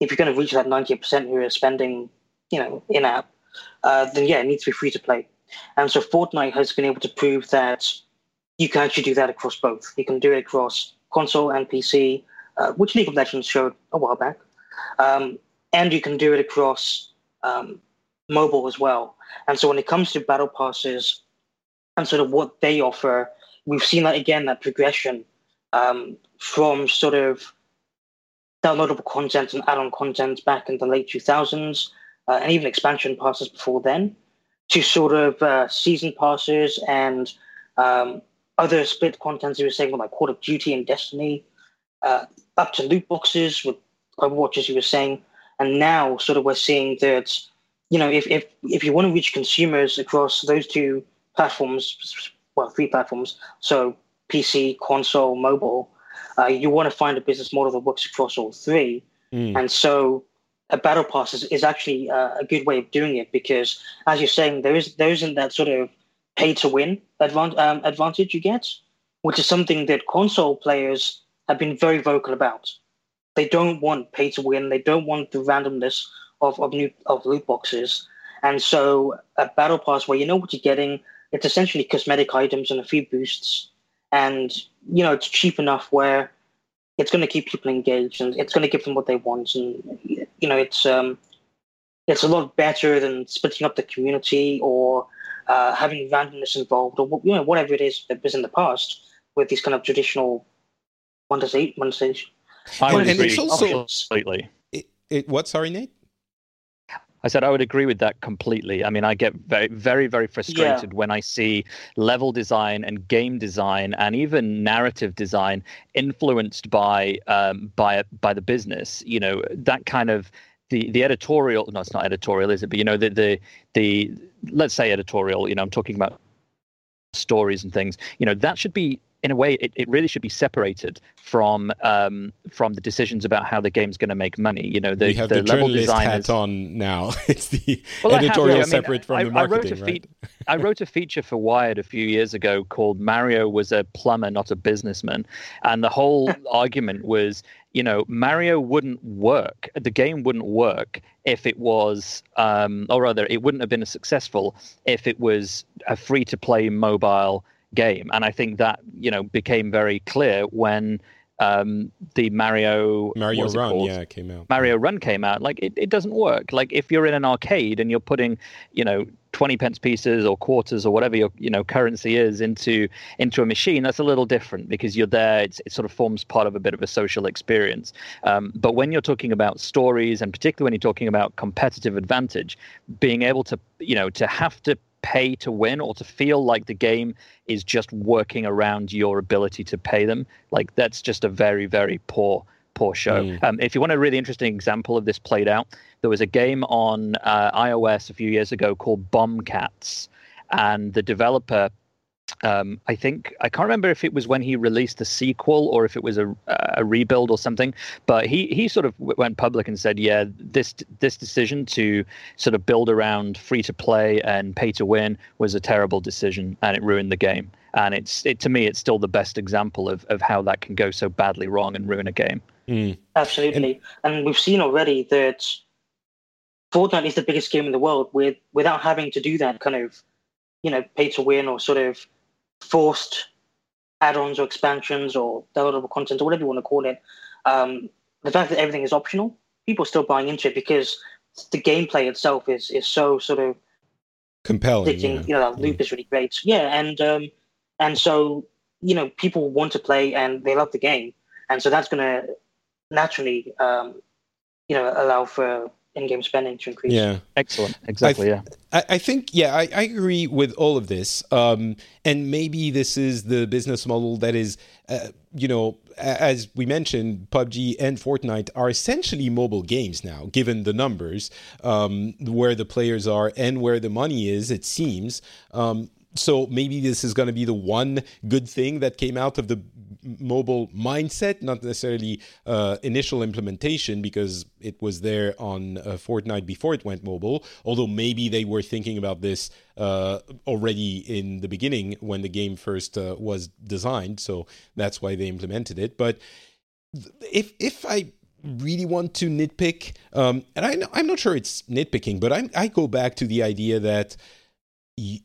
if you're going to reach that ninety percent who are spending, you know, in app, uh, then yeah, it needs to be free to play. And so Fortnite has been able to prove that you can actually do that across both. You can do it across console and PC, uh, which League of Legends showed a while back, um, and you can do it across um, mobile as well. And so when it comes to battle passes and sort of what they offer, we've seen that again that progression um, from sort of downloadable content and add-on content back in the late 2000s uh, and even expansion passes before then, to sort of uh, season passes and um, other split content you were saying, like Call of Duty and Destiny, uh, up to loot boxes with Overwatch, as you were saying. And now, sort of, we're seeing that, you know, if, if, if you want to reach consumers across those two platforms, well, three platforms, so PC, console, mobile, uh, you want to find a business model that works across all three. Mm. And so a battle pass is, is actually uh, a good way of doing it because, as you're saying, there is there isn't that sort of pay to win advan- um, advantage you get, which is something that console players have been very vocal about. They don't want pay to win. They don't want the randomness of of new of loot boxes. And so a battle pass where you know what you're getting, it's essentially cosmetic items and a few boosts, and you know it's cheap enough where it's going to keep people engaged and it's going to give them what they want and you know it's um it's a lot better than splitting up the community or uh, having randomness involved or you know whatever it is that was in the past with these kind of traditional monetization monetization I would And agree it's also- completely. It, it, what? Sorry, Nate. I said I would agree with that completely. I mean, I get very, very, very frustrated when I see level design and game design and even narrative design influenced by um, by by the business. You know, that kind of the the editorial. No, it's not editorial, is it? But you know, the the the let's say editorial. You know, I'm talking about stories and things. You know, that should be in a way it, it really should be separated from um, from the decisions about how the game's going to make money. You know, the, we have the, the, level designers. hat on now. it's the Well, I have to. editorial I mean, separate from I, the I wrote marketing, a right? fe- I wrote a feature for Wired a few years ago called Mario was a plumber, not a businessman. And the whole argument was, you know, Mario wouldn't work, the game wouldn't work if it was, um, or rather, it wouldn't have been as successful if it was a free to play mobile game. And I think that, you know, became very clear when um, the Mario, Mario Run, called? yeah, came out. Mario Run came out, like it, it doesn't work. Like if you're in an arcade and you're putting, you know, twenty pence pieces or quarters or whatever your you know currency is into into a machine, that's a little different because you're there. It's, it sort of forms part of a bit of a social experience. Um, but when you're talking about stories and particularly when you're talking about competitive advantage, being able to you know to have to pay to win or to feel like the game is just working around your ability to pay them like that's just a very very poor poor show Mm. um, if you want a really interesting example of this played out there was a game on uh, ios a few years ago called bombcats and the developer um, I think I can't remember if it was when he released the sequel or if it was a, a rebuild or something. But he he sort of went public and said, yeah, this this decision to sort of build around free to play and pay to win was a terrible decision and it ruined the game. And it's it to me, it's still the best example of of how that can go so badly wrong and ruin a game. Mm. Absolutely. And, we've seen already that Fortnite is the biggest game in the world with without having to do that kind of, you know, pay to win or sort of forced add-ons or expansions or downloadable content or whatever you want to call it. Um, the fact that everything is optional, people are still buying into it because the gameplay itself is is so sort of compelling. Yeah. You know, that loop is really great. Yeah, and um, and so you know, people want to play and they love the game, and so that's going to naturally, um, you know, allow for in-game spending to increase. Yeah, excellent. Exactly. I th- yeah. I, I, think yeah, I, I, agree with all of this. Um, and maybe this is the business model that is, uh, you know, as we mentioned, PUBG and Fortnite are essentially mobile games now, given the numbers, um, where the players are and where the money is. It seems. Um, so maybe this is going to be the one good thing that came out of the mobile mindset, not necessarily uh, initial implementation because it was there on uh, Fortnite before it went mobile. Although maybe they were thinking about this uh, already in the beginning when the game first uh, was designed, so that's why they implemented it. But if if I really want to nitpick, um, and I, I'm not sure it's nitpicking, but I, I go back to the idea that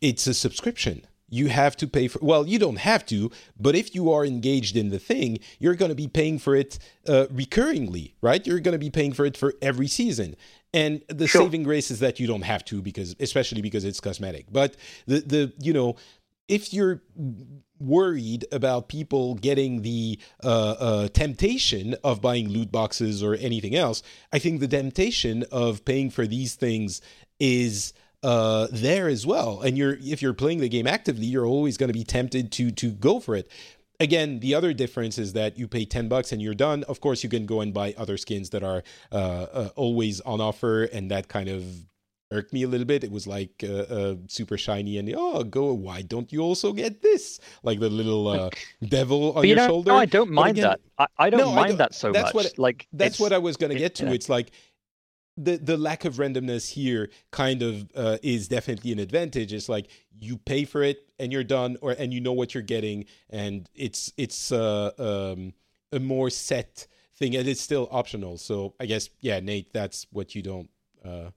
it's a subscription. You have to pay for well you don't have to but if you are engaged in the thing you're going to be paying for it uh, recurringly right? You're going to be paying for it for every season. And the sure. saving grace is that you don't have to because especially because it's cosmetic. But the the you know if you're worried about people getting the uh, uh, temptation of buying loot boxes or anything else i think the temptation of paying for these things is uh, there as well. And you're if you're playing the game actively, you're always going to be tempted to to go for it. Again, the other difference is that you pay ten bucks and you're done. Of course, you can go and buy other skins that are uh, uh, always on offer, and that kind of irked me a little bit. It was like uh, uh, super shiny, and oh, go! Why don't you also get this? Like the little uh, devil on your know, shoulder. No, I don't mind again, that. I, I don't no, mind I don't, that so that's much. What, like that's what I was going to get to. It's like the the lack of randomness here kind of uh, is definitely an advantage. It's like you pay for it and you're done, or and you know what you're getting, and it's it's uh, um, a more set thing, and it's still optional. So I guess yeah, Nate, that's what you don't. Uh,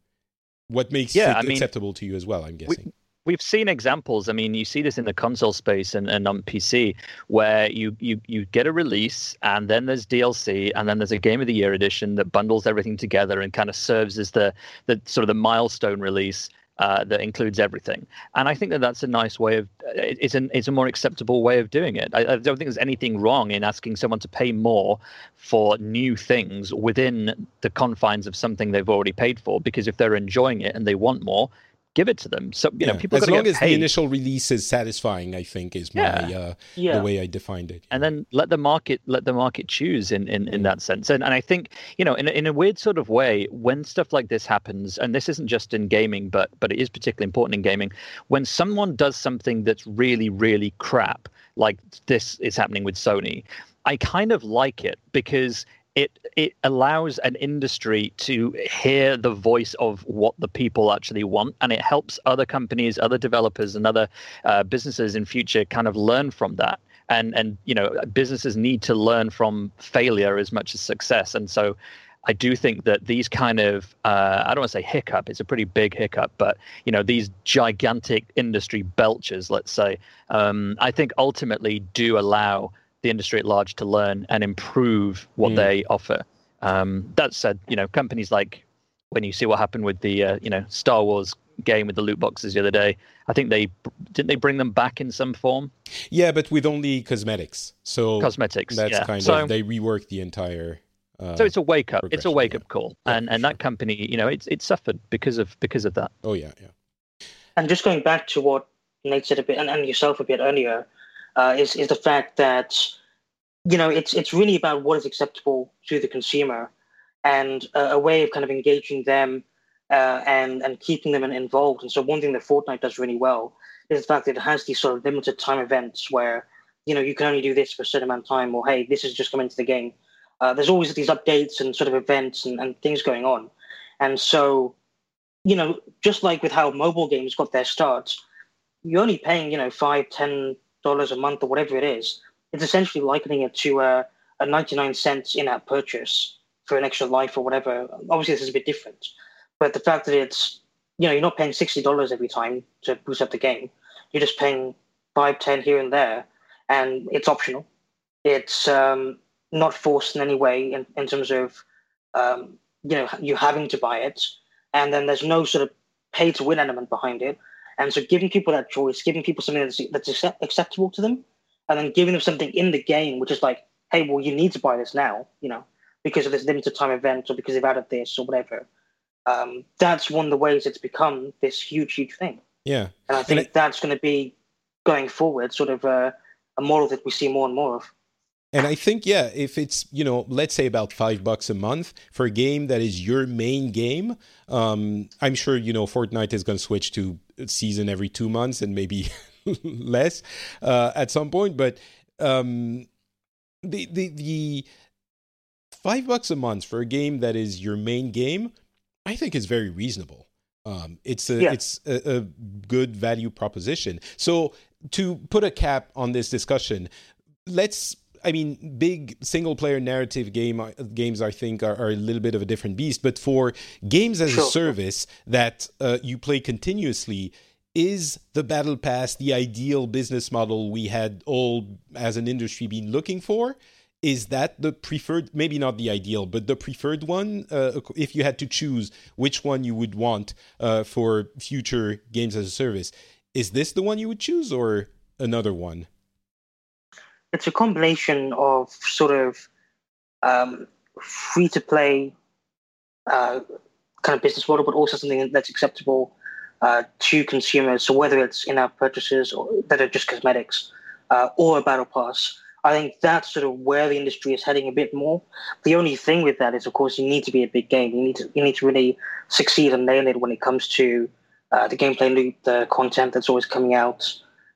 what makes yeah, it I mean, acceptable to you as well? I'm guessing. We, we've seen examples. I mean, you see this in the console space and, and on PC, where you, you you get a release and then there's DLC and then there's a Game of the Year edition that bundles everything together and kind of serves as the the sort of the milestone release. Uh, that includes everything, and I think that that's a nice way of it's an it's a more acceptable way of doing it. I, I don't think there's anything wrong in asking someone to pay more for new things within the confines of something they've already paid for, because if they're enjoying it and they want more, give it to them. So you yeah. know, people as long as paid. the initial release is satisfying, I think is my yeah. Uh, yeah. the way I defined it. And then let the market let the market choose in in, in that sense. And and I think you know in in a weird sort of way when stuff like this happens, and this isn't just in gaming, but but it is particularly important in gaming. When someone does something that's really really crap, like this is happening with Sony. I kind of like it because it it allows an industry to hear the voice of what the people actually want, and it helps other companies, other developers, and other uh, businesses in future kind of learn from that. And and you know businesses need to learn from failure as much as success, and so. I do think that these kind of uh, I don't want to say hiccup. It's a pretty big hiccup, but you know these gigantic industry belchers, let's say, um, I think ultimately do allow the industry at large to learn and improve what mm. they offer. Um, that said, you know, companies like when you see what happened with the uh, you know Star Wars game with the loot boxes the other day, I think they didn't they bring them back in some form. Yeah, but with only cosmetics. So cosmetics. That's yeah. kind so, of they reworked the entire. Uh, so it's a wake up. It's a wake up call, yeah, and and sure. that company, you know, it's it suffered because of because of that. Oh yeah, yeah. And just going back to what Nate said a bit, and, and yourself a bit earlier, uh, is is the fact that you know it's it's really about what is acceptable to the consumer and a way of kind of engaging them uh, and and keeping them involved. And so one thing that Fortnite does really well is the fact that it has these sort of limited time events where you know you can only do this for a certain amount of time, or hey, this is just coming into the game. Uh, there's always these updates and sort of events and, and things going on, and so you know just like with how mobile games got their start, you're only paying you know five, ten dollars a month or whatever it is, it's essentially likening it to a, a 99 cents in-app purchase for an extra life or whatever. Obviously, this is a bit different, But the fact that it's you know you're not paying sixty dollars every time to boost up the game, you're just paying five, ten here and there, and it's optional. It's um, not forced in any way in, in terms of um, you know you having to buy it, and then there's no sort of pay to win element behind it. And so giving people that choice, giving people something that's, that's accept, acceptable to them, and then giving them something in the game, which is like, hey, well, you need to buy this now, you know, because of this limited time event or because they've added this or whatever. Um, that's one of the ways it's become this huge, huge thing. Yeah. And I think and it, that's going to be going forward, sort of a, a model that we see more and more of. And I think, yeah, if it's, you know, let's say about five bucks a month for a game that is your main game, um, I'm sure, you know, Fortnite is going to switch to season every two months and maybe less uh, at some point. But um, the, the, the five bucks a month for a game that is your main game, I think is very reasonable. Um, it's a yeah. it's a, a, good value proposition. So to put a cap on this discussion, let's I mean, big single player narrative game uh, games, I think, are, are, a little bit of a different beast. But for games as sure. a service that uh, you play continuously, is the battle pass the ideal business model we had all as an industry been looking for? Is that the preferred? Maybe not the ideal, but the preferred one. Uh, if you had to choose which one you would want uh, for future games as a service, is this the one you would choose or another one? It's a combination of sort of um, free to play uh, kind of business model, but also something that's acceptable uh, to consumers. So whether it's in-app purchases or that are just cosmetics uh, or a battle pass, I think that's sort of where the industry is heading a bit more. The only thing with that is, of course, you need to be a big game. You need to you need to really succeed and nail it when it comes to uh, the gameplay loop, the content that's always coming out,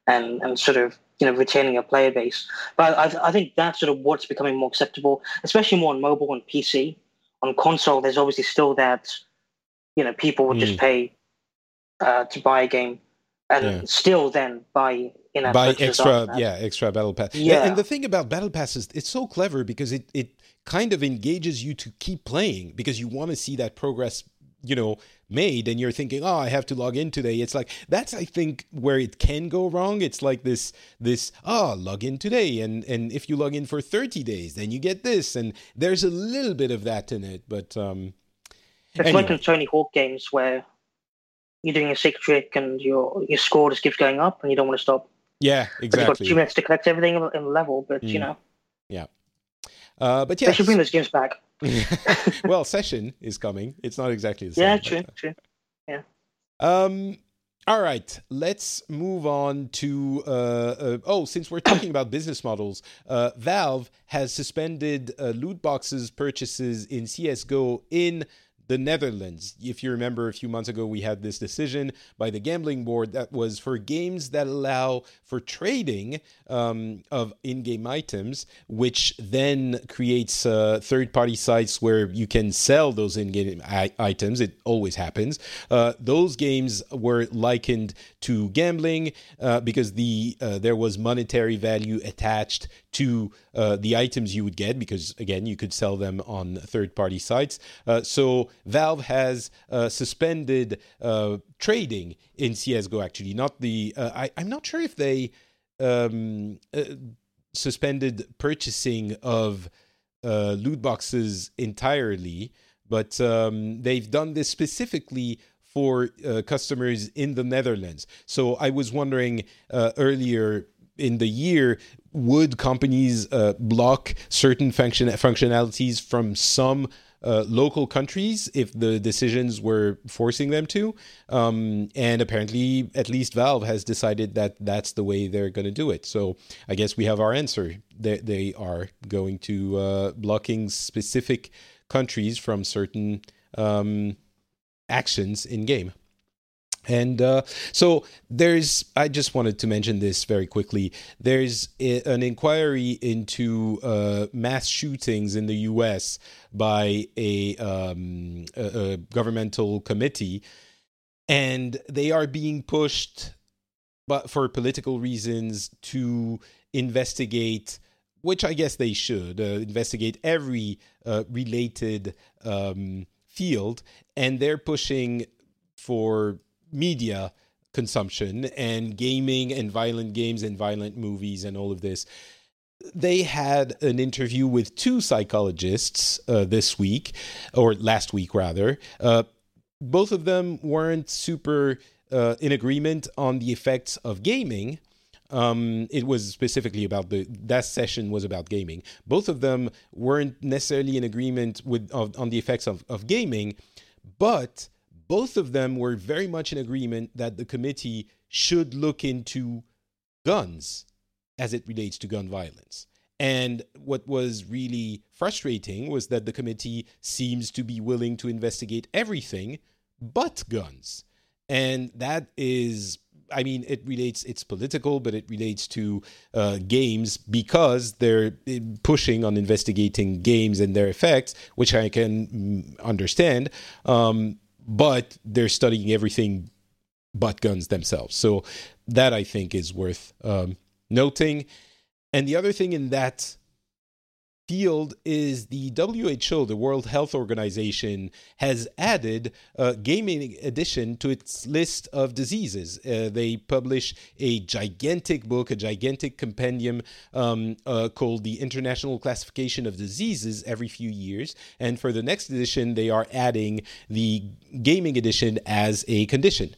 and and sort of you know retaining a player base. But I, I think that's sort of what's becoming more acceptable, especially more on mobile and PC. On console, there's obviously still that you know people would mm. just pay uh, to buy a game and yeah. still then buy in buy extra yeah extra battle pass yeah and the thing about battle pass is it's so clever because it it kind of engages you to keep playing because you want to see that progress you know made and you're thinking oh i have to log in today. It's like that's i think where it can go wrong. It's like this this oh log in today. And and if you log in for 30 days then you get this. And there's a little bit of that in it but um it's anyway. like in tony hawk games where you're doing a sick trick and your your score just keeps going up and you don't want to stop. Yeah exactly you've got two minutes to collect everything in the level but mm. you know. Yeah. Uh, but yeah, they should bring those games back. well, session is coming. It's not exactly the same. Yeah, true, but, uh, true. Yeah. Um. All right, let's move on to. Uh, uh, oh, since we're talking about business models, uh, Valve has suspended uh, loot boxes purchases in CS:GO in the Netherlands. If you remember, a few months ago, we had this decision by the gambling board that was for games that allow for trading um, of in game items, which then creates uh, third party sites where you can sell those in game I- items. It always happens. Uh, those games were likened to gambling uh, because the uh, there was monetary value attached to uh, the items you would get because again you could sell them on third party sites. Uh, so Valve has uh, suspended uh, trading in CS:GO. Actually, not the. Uh, I, I'm not sure if they um, uh, suspended purchasing of loot boxes entirely, but um, they've done this specifically for uh, customers in the Netherlands. So I was wondering uh, earlier in the year would companies uh, block certain function functionalities from some uh, local countries if the decisions were forcing them to. Um, and apparently, at least Valve has decided that that's the way they're going to do it. So I guess we have our answer. They, they are going to uh, blocking specific countries from certain um, actions in game. And uh, so there's, I just wanted to mention this very quickly. There's a, an inquiry into uh, mass shootings in the US by a, um, a, a governmental committee, and they are being pushed but for political reasons to investigate which I guess they should uh, investigate every uh, related um, field, and they're pushing for media consumption and gaming and violent games and violent movies and all of this. They had an interview with two psychologists uh, this week, or last week rather. Uh, both of them weren't super uh, in agreement on the effects of gaming. Um, it was specifically about the that session was about gaming. Both of them weren't necessarily in agreement with of, on the effects of, of gaming, but both of them were very much in agreement that the committee should look into guns as it relates to gun violence. And what was really frustrating was that the committee seems to be willing to investigate everything but guns. And that is, I mean, it relates, it's political, but it relates to uh, games because they're uh, pushing on investigating games and their effects, which I can mm, understand. Um, but they're studying everything but guns themselves. So that I think is worth um, noting. And the other thing in that field is the WHO, the World Health Organization, has added a gaming addiction to its list of diseases. Uh, they publish a gigantic book, a gigantic compendium um, uh, called the International Classification of Diseases every few years. And for the next addiction, they are adding the gaming edition as a condition.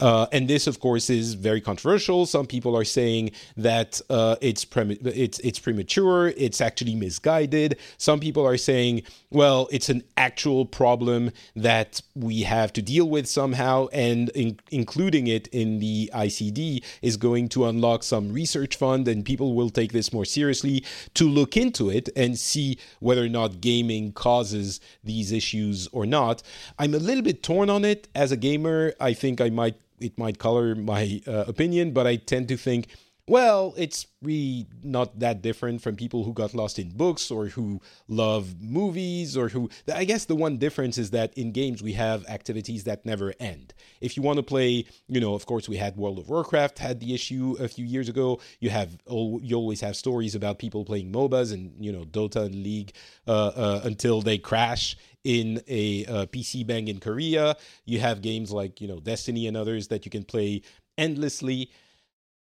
Uh, and this, of course, is very controversial. Some people are saying that uh, it's, it's, it's premature, it's actually misguided guided. Some people are saying, well, it's an actual problem that we have to deal with somehow, and in- including it in the ICD is going to unlock some research fund, and people will take this more seriously to look into it and see whether or not gaming causes these issues or not. I'm a little bit torn on it as a gamer. I think I might it might color my uh, opinion, but I tend to think well, it's really not that different from people who got lost in books or who love movies or who. I guess the one difference is that in games we have activities that never end. If you want to play, you know, of course we had World of Warcraft had the issue a few years ago. You have you always have stories about people playing MOBAs and you know Dota and League uh, uh, until they crash in a uh, PC bang in Korea. You have games like you know Destiny and others that you can play endlessly.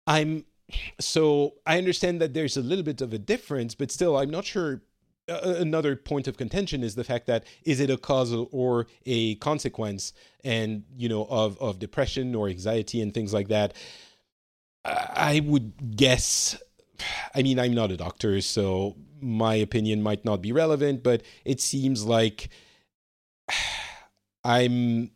I'm so I understand that there's a little bit of a difference, but still, I'm not sure. Uh, another point of contention is the fact that is it a cause or a consequence, and you know, of of depression or anxiety and things like that. I would guess. I mean, I'm not a doctor, so my opinion might not be relevant, but it seems like I'm.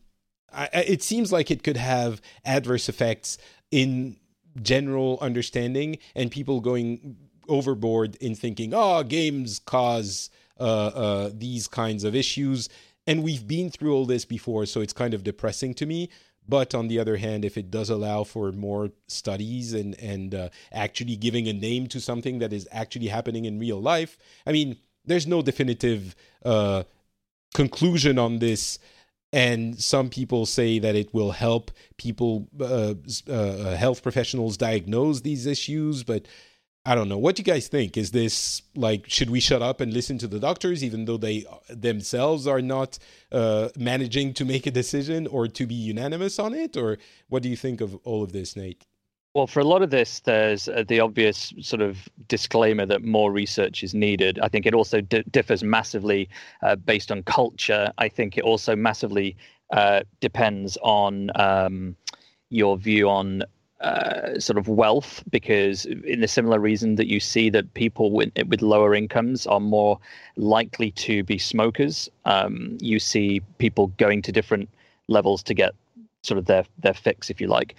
I, it seems like it could have adverse effects in general understanding and people going overboard in thinking, oh, games cause uh, uh, these kinds of issues. And we've been through all this before, so it's kind of depressing to me. But on the other hand, if it does allow for more studies and and uh, actually giving a name to something that is actually happening in real life, I mean, there's no definitive uh, conclusion on this and some people say that it will help people, uh, uh, health professionals, diagnose these issues. But I don't know. What do you guys think? Is this like should we shut up and listen to the doctors, even though they themselves are not uh, managing to make a decision or to be unanimous on it? Or what do you think of all of this, Nate? Well, for a lot of this, there's uh, the obvious sort of disclaimer that more research is needed. I think it also d- differs massively uh, based on culture. I think it also massively uh, depends on um, your view on uh, sort of wealth, because in the similar reason that you see that people with, with lower incomes are more likely to be smokers, um, you see people going to different levels to get sort of their their fix, if you like.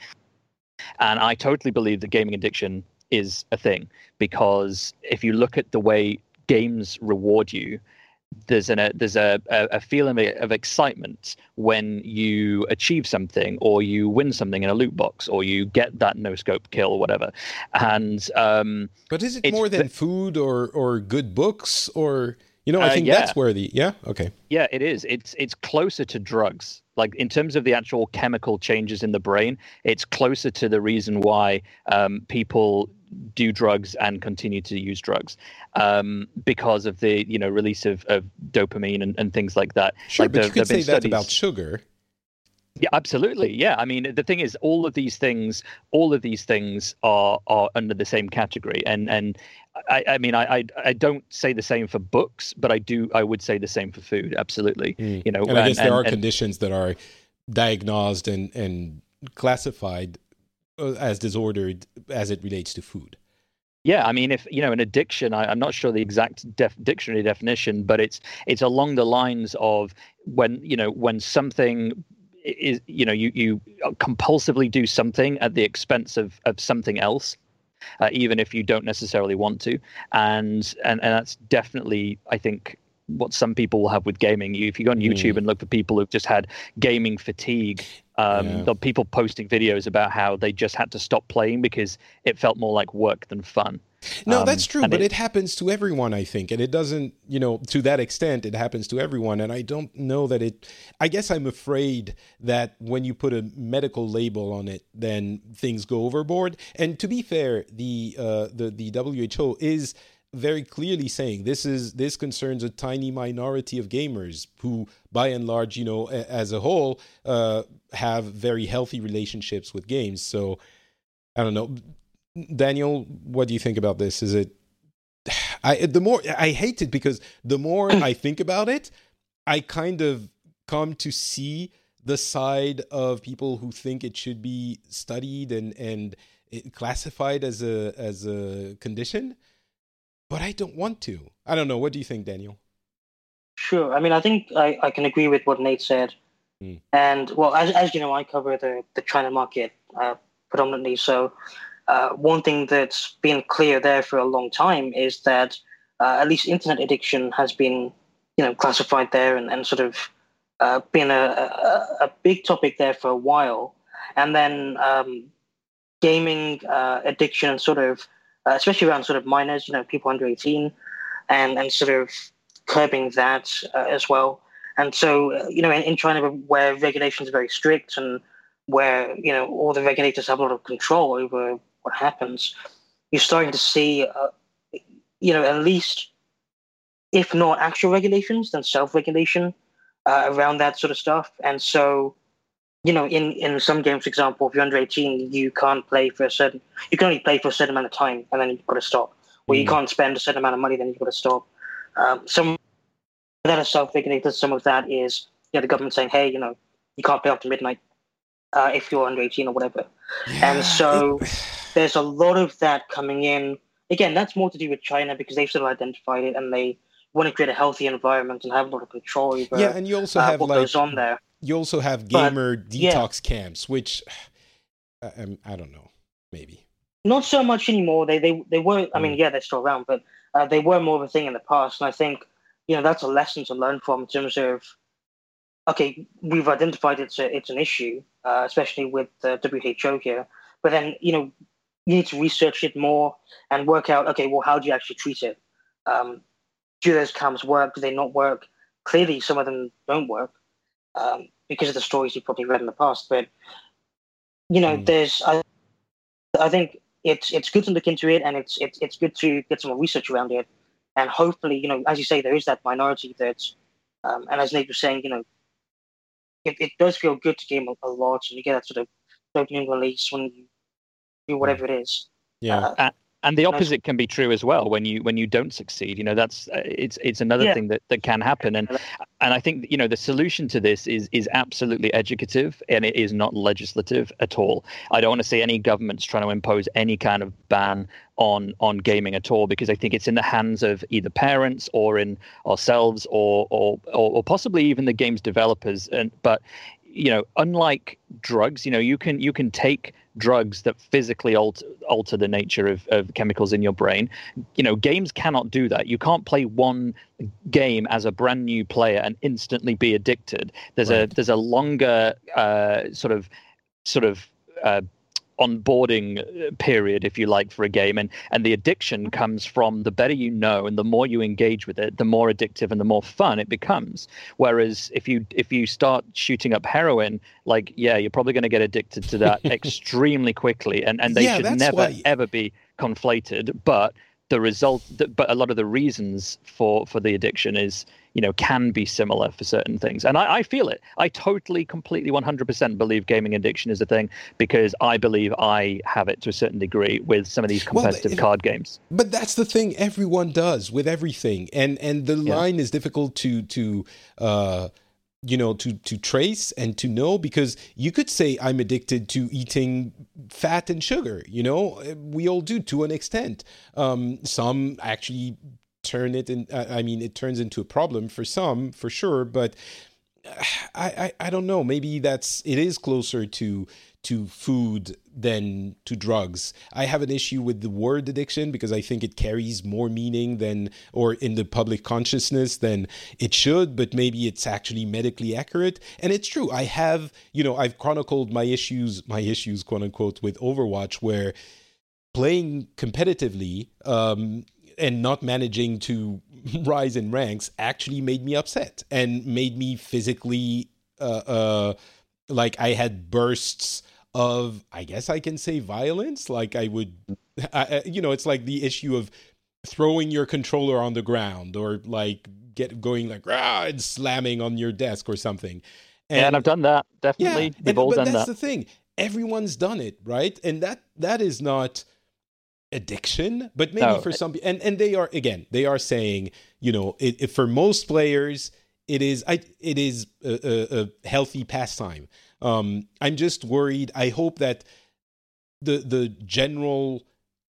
And I totally believe that gaming addiction is a thing because if you look at the way games reward you, there's an a, there's a, a feeling of excitement when you achieve something or you win something in a loot box or you get that no scope kill or whatever. And um, but is it more than food or or good books or you know i uh, think uh, yeah. that's where the yeah okay yeah it is it's it's closer to drugs like in terms of the actual chemical changes in the brain it's closer to the reason why um, people do drugs and continue to use drugs um, because of the you know release of, of dopamine and, and things like that. Sure, like but the, you could say studies... that about sugar. Yeah, absolutely. Yeah, I mean, the thing is, all of these things, all of these things are are under the same category, and and I, I mean, I, I, I don't say the same for books, but I do, I would say the same for food. Absolutely. Mm. You know, and I guess and, there are and, conditions that are diagnosed and and classified uh, as disordered as it relates to food. Yeah, I mean, if you know an addiction, I, am not sure the exact def- dictionary definition, but it's it's along the lines of when you know when something is you know you you compulsively do something at the expense of of something else uh, even if you don't necessarily want to and and and that's definitely i think what some people will have with gaming. You, if you go on YouTube mm. and look for people who've just had gaming fatigue, um, yeah. people posting videos about how they just had to stop playing because it felt more like work than fun. No, um, that's true, but it, it, happens to everyone, I think. And it doesn't, you know, to that extent, it happens to everyone. And I don't know that it, I guess I'm afraid that when you put a medical label on it, then things go overboard. And to be fair, the, uh, the, the WHO is very clearly saying this is this concerns a tiny minority of gamers who by and large you know as a whole uh, have very healthy relationships with games so i don't know Daniel, what do you think about this? Is it I the more I hate it because the more I think about it, I kind of come to see the side of people who think it should be studied and and classified as a as a condition, but I don't want to. I don't know. What do you think, Daniel? Sure. I mean, I think I, I can agree with what Nate said. Mm. And well, as as you know, I cover the the China market uh, predominantly, so uh, one thing that's been clear there for a long time is that uh, at least internet addiction has been, you know, classified there and, and sort of uh, been a, a, a, big topic there for a while. And then um, gaming uh, addiction, and sort of, uh, especially around sort of minors, you know, people under 18, and, and sort of curbing that uh, as well. And so, you know, in, in China, where regulations are very strict and where you know all the regulators have a lot of control over what happens, you're starting to see, uh, you know, at least, if not actual regulations, then self-regulation uh, around that sort of stuff. And so, you know, in, in some games, for example, if you're under 18, you can't play for a certain, you can only play for a certain amount of time and then you've got to stop. Or mm. you can't spend a certain amount of money, then you've got to stop. Um, some that is self-regulated. Some of that is, you know, the government saying, hey, you know, you can't play after midnight uh, if you're under 18 or whatever. Yeah, and so it... there's a lot of that coming in. Again, that's more to do with China because they've sort of identified it and they want to create a healthy environment and have a lot of control over yeah, and you also uh, have what like, goes on there. You also have gamer but, detox yeah. camps, which I, I don't know, maybe not so much anymore. They they they were. I mean, mm. yeah, they're still around, but uh, they were more of a thing in the past. And I think you know that's a lesson to learn from in terms of okay, we've identified it's a, it's an issue, uh, especially with the WHO here. But then you know you need to research it more and work out okay, well, how do you actually treat it? Um, do those camps work? Do they not work? Clearly, some of them don't work um, because of the stories you've probably read in the past. But you know, mm. there's I, I think it's it's good to look into it, and it's it's it's good to get some more research around it, and hopefully, you know, as you say, there is that minority that's, um, and as Nate was saying, you know, it, it does feel good to game a, a lot, and you get that sort of dopamine release when you do whatever it is. Yeah. Uh, and the opposite can be true as well when you when you don't succeed you know that's uh, it's it's another yeah. thing that, that can happen. And and i think you know the solution to this is is absolutely educative and it is not legislative at all. I don't want to see any governments trying to impose any kind of ban on on gaming at all because i think it's in the hands of either parents or in ourselves or or or, or possibly even the games developers. And but you know unlike drugs you know you can you can take drugs that physically alter, alter the nature of, of chemicals in your brain. You know, games cannot do that. You can't play one game as a brand new player and instantly be addicted. There's right. a there's a longer uh, sort of sort of uh, onboarding uh, period if you like for a game. And and the addiction comes from the better you know and the more you engage with it the more addictive and the more fun it becomes. Whereas if you if you start shooting up heroin like yeah you're probably going to get addicted to that extremely quickly and and they yeah, should never why... ever be conflated, but the result but a lot of the reasons for for the addiction is you know can be similar for certain things. And I, I, feel it. I totally completely 100% believe gaming addiction is a thing because i believe i have it to a certain degree with some of these competitive well, card games. But that's the thing everyone does with everything. And and the line yeah. is difficult to to uh you know to to trace and to know because you could say i'm addicted to eating fat and sugar you know? We all do to an extent. Um, some actually turn it in i mean it turns into a problem for some for sure but I, I i don't know. Maybe that's it is closer to to food than to drugs. I have an issue with the word addiction because I think it carries more meaning than, or in the public consciousness than it should, but maybe it's actually medically accurate. And it's true. I have, you know, I've chronicled my issues, my issues, quote unquote, with Overwatch, where playing competitively, um, and not managing to rise in ranks actually made me upset and made me physically uh, uh, like I had bursts of I guess I can say violence. Like I would, I, you know, it's like the issue of throwing your controller on the ground or like get going like rah and slamming on your desk or something. And, yeah, and I've done that definitely. Yeah, We've and, all but done that's that. the thing. Everyone's done it, right? And that that is not addiction, but maybe no. for some and and they are again, they are saying, you know, it, it, for most players, it is I, it is a, a, a healthy pastime. Um, I'm just worried. I hope that the the general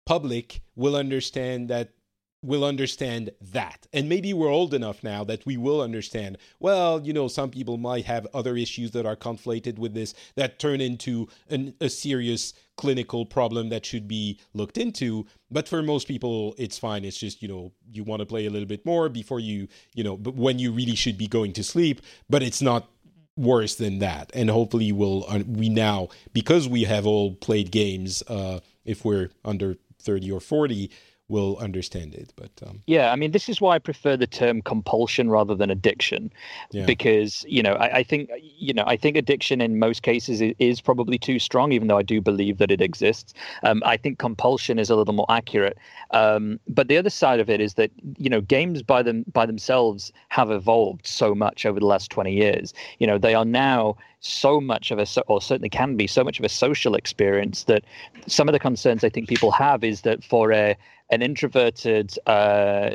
public will understand that will understand that. And maybe we're old enough now that we will understand, well, you know, some people might have other issues that are conflated with this that turn into an, a serious clinical problem that should be looked into. But for most people, it's fine. It's just, you know, you want to play a little bit more before you, you know, but when you really should be going to sleep, but it's not worse than that. And hopefully we'll uh, we now because we have all played games uh if we're under 30 or 40 will understand it. But um, yeah, I mean, this is why I prefer the term compulsion rather than addiction, yeah. because you know, I, I, think you know, I think addiction in most cases is, probably too strong, even though I do believe that it exists. Um, I think compulsion is a little more accurate. Um, but the other side of it is that you know, games by them by themselves have evolved so much over the last twenty years. You know, they are now so much of a, or certainly can be so much of a social experience that some of the concerns I think people have is that for a an introverted, uh,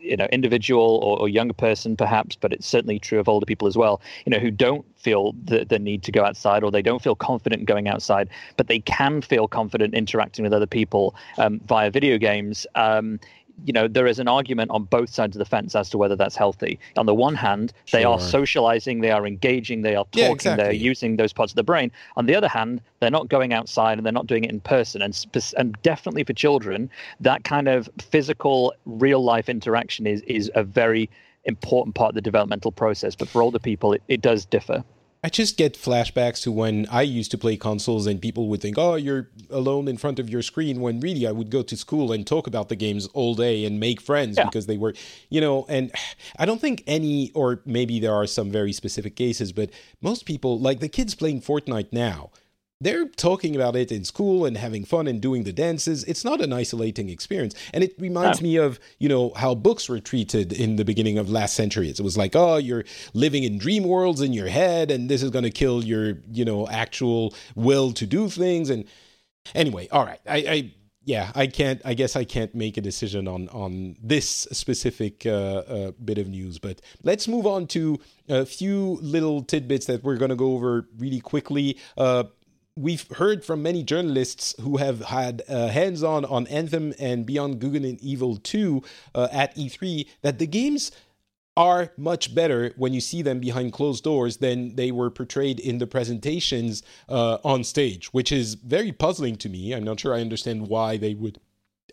you know, individual or, or, younger person, perhaps, but it's certainly true of older people as well. You know, who don't feel the, the need to go outside or they don't feel confident going outside, but they can feel confident interacting with other people um, via video games. Um, you know there is an argument on both sides of the fence as to whether that's healthy. On the one hand they sure. are socializing they are engaging they are talking yeah, exactly. they're using those parts of the brain. On the other hand they're not going outside and they're not doing it in person. And and definitely for children that kind of physical real life interaction is is a very important part of the developmental process. But for older people it, it does differ I just get flashbacks to when I used to play consoles and people would think, oh, you're alone in front of your screen, when really I would go to school and talk about the games all day and make friends yeah. because they were, you know, and I don't think any, or maybe there are some very specific cases, but most people, like the kids playing Fortnite now, they're talking about it in school and having fun and doing the dances. It's not an isolating experience. And it reminds me of, you know, how books were treated in the beginning of last century. It was like, oh, you're living in dream worlds in your head and this is going to kill your, you know, actual will to do things. And anyway, all right. I, I yeah, I can't. I guess I can't make a decision on on this specific uh, uh, bit of news. But let's move on to a few little tidbits that we're going to go over really quickly. Uh, we've heard from many journalists who have had uh, hands on on Anthem and Beyond Good and Evil 2 uh, at E3 that the games are much better when you see them behind closed doors than they were portrayed in the presentations uh, on stage, which is very puzzling to me. I'm not sure I understand why they would.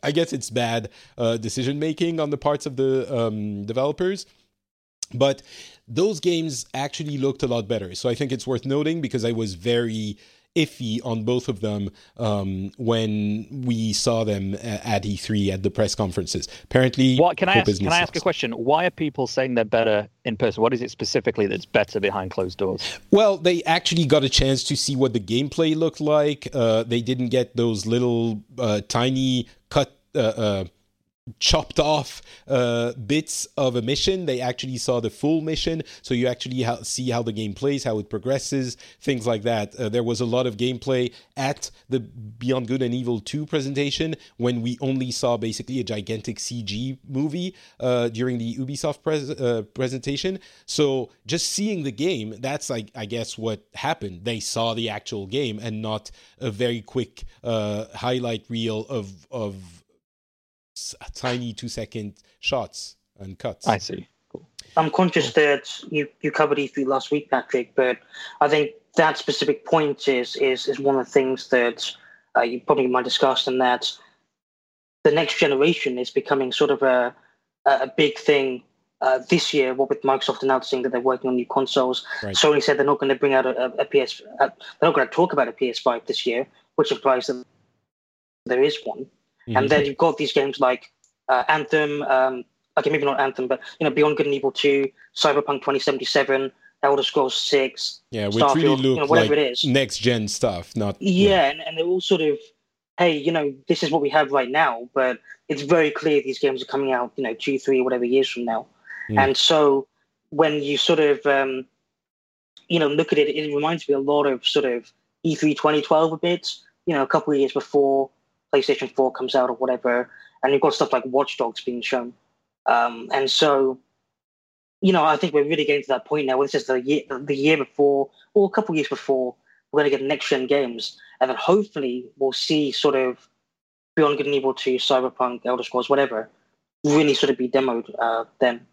I guess it's bad uh, decision making on the parts of the um, developers. But those games actually looked a lot better. So I think it's worth noting because I was very iffy on both of them um, when we saw them at E3 at the press conferences. Apparently, what can I ask? Can I ask a question? Why are people saying they're better in person? What is it specifically that's better behind closed doors? Well, they actually got a chance to see what the gameplay looked like. Uh, they didn't get those little uh, tiny cut. Uh, uh chopped off uh, bits of a mission. They actually saw the full mission, so you actually ha- see how the game plays, how it progresses, things like that. Uh, there was a lot of gameplay at the Beyond Good and Evil 2 presentation when we only saw basically a gigantic CG movie uh, during the Ubisoft pres- uh, presentation. So just seeing the game, that's like I guess what happened. They saw the actual game and not a very quick uh, highlight reel of of tiny two second shots and cuts. I see. Cool. I'm conscious that you, you covered E3 last week, Patrick, but I think that specific point is is is one of the things that uh, you probably might discuss, and that the next generation is becoming sort of a a big thing uh, this year. What with Microsoft announcing that they're working on new consoles, right. Sony said they're not going to bring out a, a PS. A, they're not going to talk about a PS5 this year, which implies that there is one. Mm-hmm. And then you've got these games like uh, Anthem, um, okay, maybe not Anthem, but you know, Beyond Good and Evil 2, Cyberpunk 2077, Elder Scrolls 6, yeah, which Starfield, really look you know, whatever like it is. next gen stuff, not yeah, yeah. And, and they're all sort of, hey, you know, this is what we have right now, but it's very clear these games are coming out, you know, two, three, whatever years from now. Mm. And so when you sort of, um, you know, look at it, it reminds me a lot of sort of E3 2012 a bit. You know, a couple of years before PlayStation 4 comes out or whatever, and you've got stuff like Watch Dogs being shown. Um, and so, you know, I think we're really getting to that point now. Where this is the year, the year before, or a couple years before, we're going to get next gen games, and then hopefully we'll see sort of Beyond Good and Evil 2, Cyberpunk, Elder Scrolls, whatever, really sort of be demoed uh, then.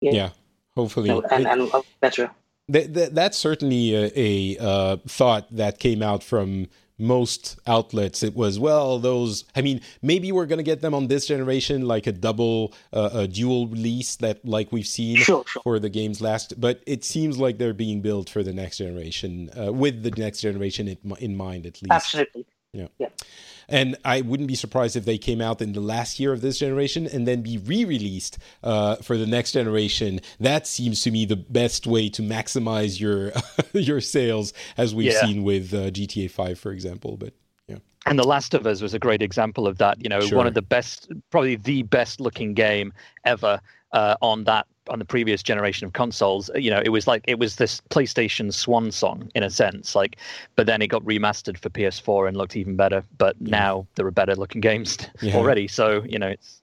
Yeah, yeah hopefully, and, and better. That, that, that's certainly a, a uh, thought that came out from most outlets it was well those i mean maybe we're going to get them on this generation like a double uh, a dual release that like we've seen sure, sure. for the games last but it seems like they're being built for the next generation uh, with the next generation in, in mind at least absolutely yeah. yeah and I wouldn't be surprised if they came out in the last year of this generation and then be re-released uh, for the next generation. That seems to me the best way to maximize your your sales, as we've yeah. seen with uh, GTA Five, for example. But yeah. And The Last of Us was a great example of that. You know, sure. one of the best, probably the best looking game ever uh, on that on the previous generation of consoles. Uh, you know, it was like it was this PlayStation swan song in a sense. Like, but then it got remastered for PS4 and looked even better. But yeah. now there are better looking games yeah. already. So you know, it's.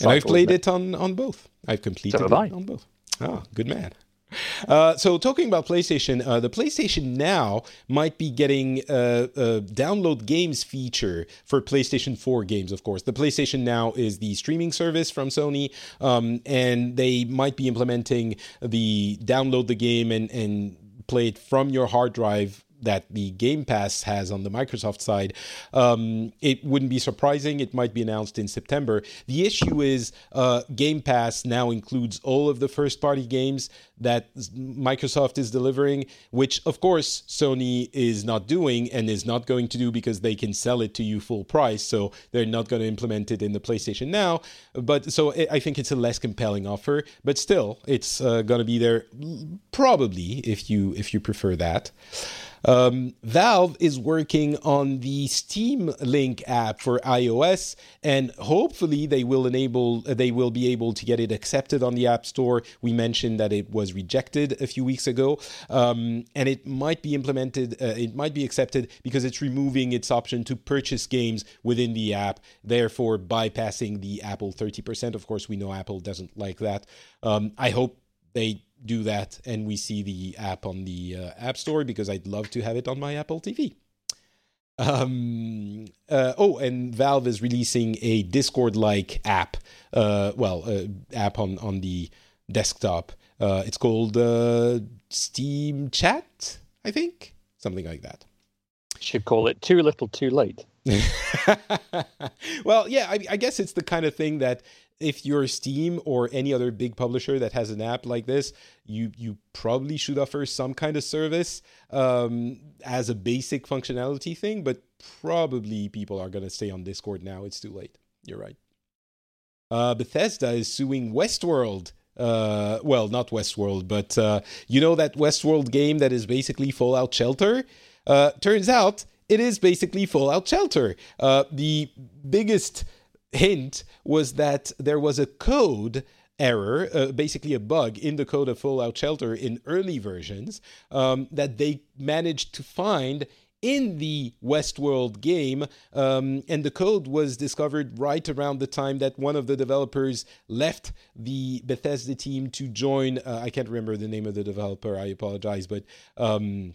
and I've played it? it? on on both. I've completed so it on both. Oh, good man. Uh, so talking about PlayStation, uh, the PlayStation Now might be getting a, a, download games feature for PlayStation 4 games. Of course, the PlayStation Now is the streaming service from Sony, um, and they might be implementing the download the game and and play it from your hard drive that the Game Pass has on the Microsoft side, um, it wouldn't be surprising. It might be announced in September. The issue is uh, Game Pass now includes all of the first party games that Microsoft is delivering, which of course Sony is not doing and is not going to do because they can sell it to you full price. So they're not going to implement it in the PlayStation now. But so I think it's a less compelling offer, but still, it's uh, going to be there probably if you if you prefer that. Um, Valve is working on the Steam Link app for iOS, and hopefully they will enable they will be able to get it accepted on the App Store. We mentioned that it was rejected a few weeks ago, um, and it might be implemented. Uh, it might be accepted because it's removing its option to purchase games within the app, therefore bypassing the Apple 30%. Of course, we know Apple doesn't like that. Um, I hope they do that and we see the app on the uh, App Store because I'd love to have it on my Apple TV. Um, uh, oh, and Valve is releasing a Discord-like app. Uh, well, uh, app on on the desktop. Uh, it's called uh, Steam Chat, I think, something like that. Should call it Too Little, Too Late. well, yeah, I, I, guess it's the kind of thing that if you're Steam or any other big publisher that has an app like this, you you probably should offer some kind of service um, as a basic functionality thing. But probably people are going to stay on Discord now. It's too late. You're right. Uh, Bethesda is suing Westworld. Uh, well, not Westworld, but uh, you know that Westworld game that is basically Fallout Shelter. Uh, turns out it is basically Fallout Shelter. Uh, the biggest hint was that there was a code error, uh, basically a bug in the code of Fallout Shelter in early versions um, that they managed to find in the Westworld game. Um, and the code was discovered right around the time that one of the developers left the Bethesda team to join. Uh, I can't remember the name of the developer. I apologize, but. Um,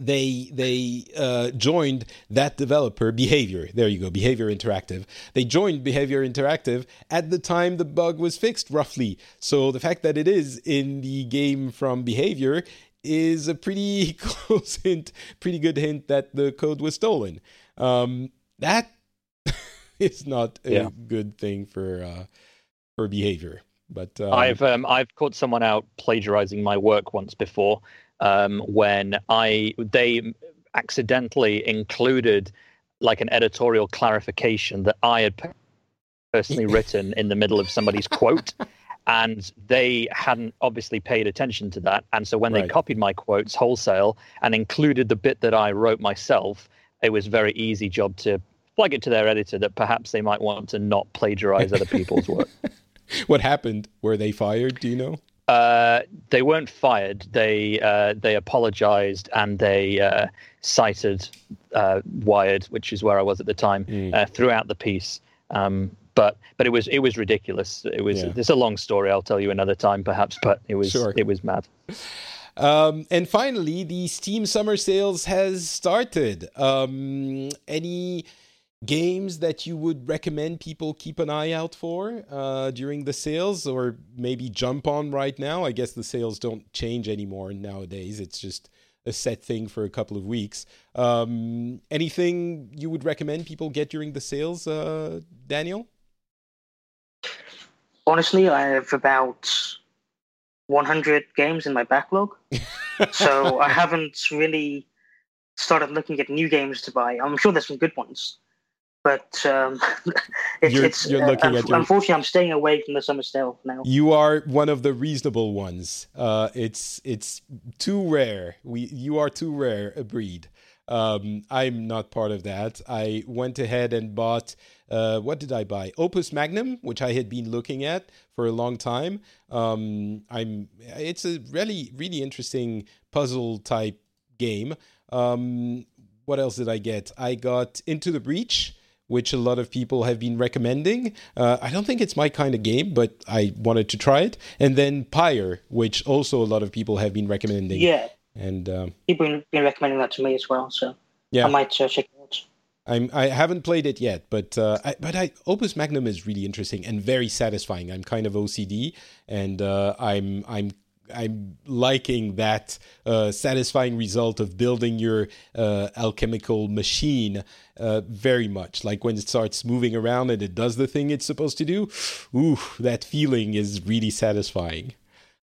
they they uh, joined that developer behavior there you go behavior interactive they joined behavior interactive at the time the bug was fixed roughly so the fact that it is in the game from behavior is a pretty close hint pretty good hint that the code was stolen um, that is not a yeah. good thing for uh, for behavior but um, I've um, I've caught someone out plagiarizing my work once before um, when I they accidentally included like an editorial clarification that I had personally written in the middle of somebody's quote. And they hadn't obviously paid attention to that. And so when right. they copied my quotes wholesale and included the bit that I wrote myself, it was a very easy job to flag it to their editor that perhaps they might want to not plagiarize other people's work. what happened? Were they fired? Do you know? Uh, they weren't fired. They uh, they apologized and they uh, cited uh, Wired, which is where I was at the time, mm. throughout the piece. Um, but but it was it was ridiculous. It was yeah. it's a long story. I'll tell you another time, perhaps. But it was sure. it was mad. Um, and finally, the Steam Summer Sales has started. Um, any games that you would recommend people keep an eye out for uh, during the sales or maybe jump on right now? I guess the sales don't change anymore nowadays. It's just a set thing for a couple of weeks. Um, anything you would recommend people get during the sales, uh, Daniel? Honestly, I have about 100 games in my backlog. so I haven't really started looking at new games to buy. I'm sure there's some good ones but um, it's, you're, it's you're looking uh, at your... unfortunately I'm staying away from the summer sale now. You are one of the reasonable ones. Uh, it's it's too rare. We you are too rare a breed. Um, I'm not part of that. I went ahead and bought. Uh, what did I buy? Opus Magnum, which I had been looking at for a long time. Um, I'm. It's a really really interesting puzzle type game. Um, what else did I get? I got Into the Breach, which a lot of people have been recommending. Uh, I don't think it's my kind of game, but I wanted to try it. And then Pyre, which also a lot of people have been recommending. Yeah. And um, people have been recommending that to me as well. So yeah. I might uh, check it out. I'm, I haven't played it yet, but uh, I, but I, Opus Magnum is really interesting and very satisfying. I'm kind of OCD, and uh, I'm I'm I'm liking that uh, satisfying result of building your uh, alchemical machine uh, very much. Like when it starts moving around and it does the thing it's supposed to do. Ooh, that feeling is really satisfying.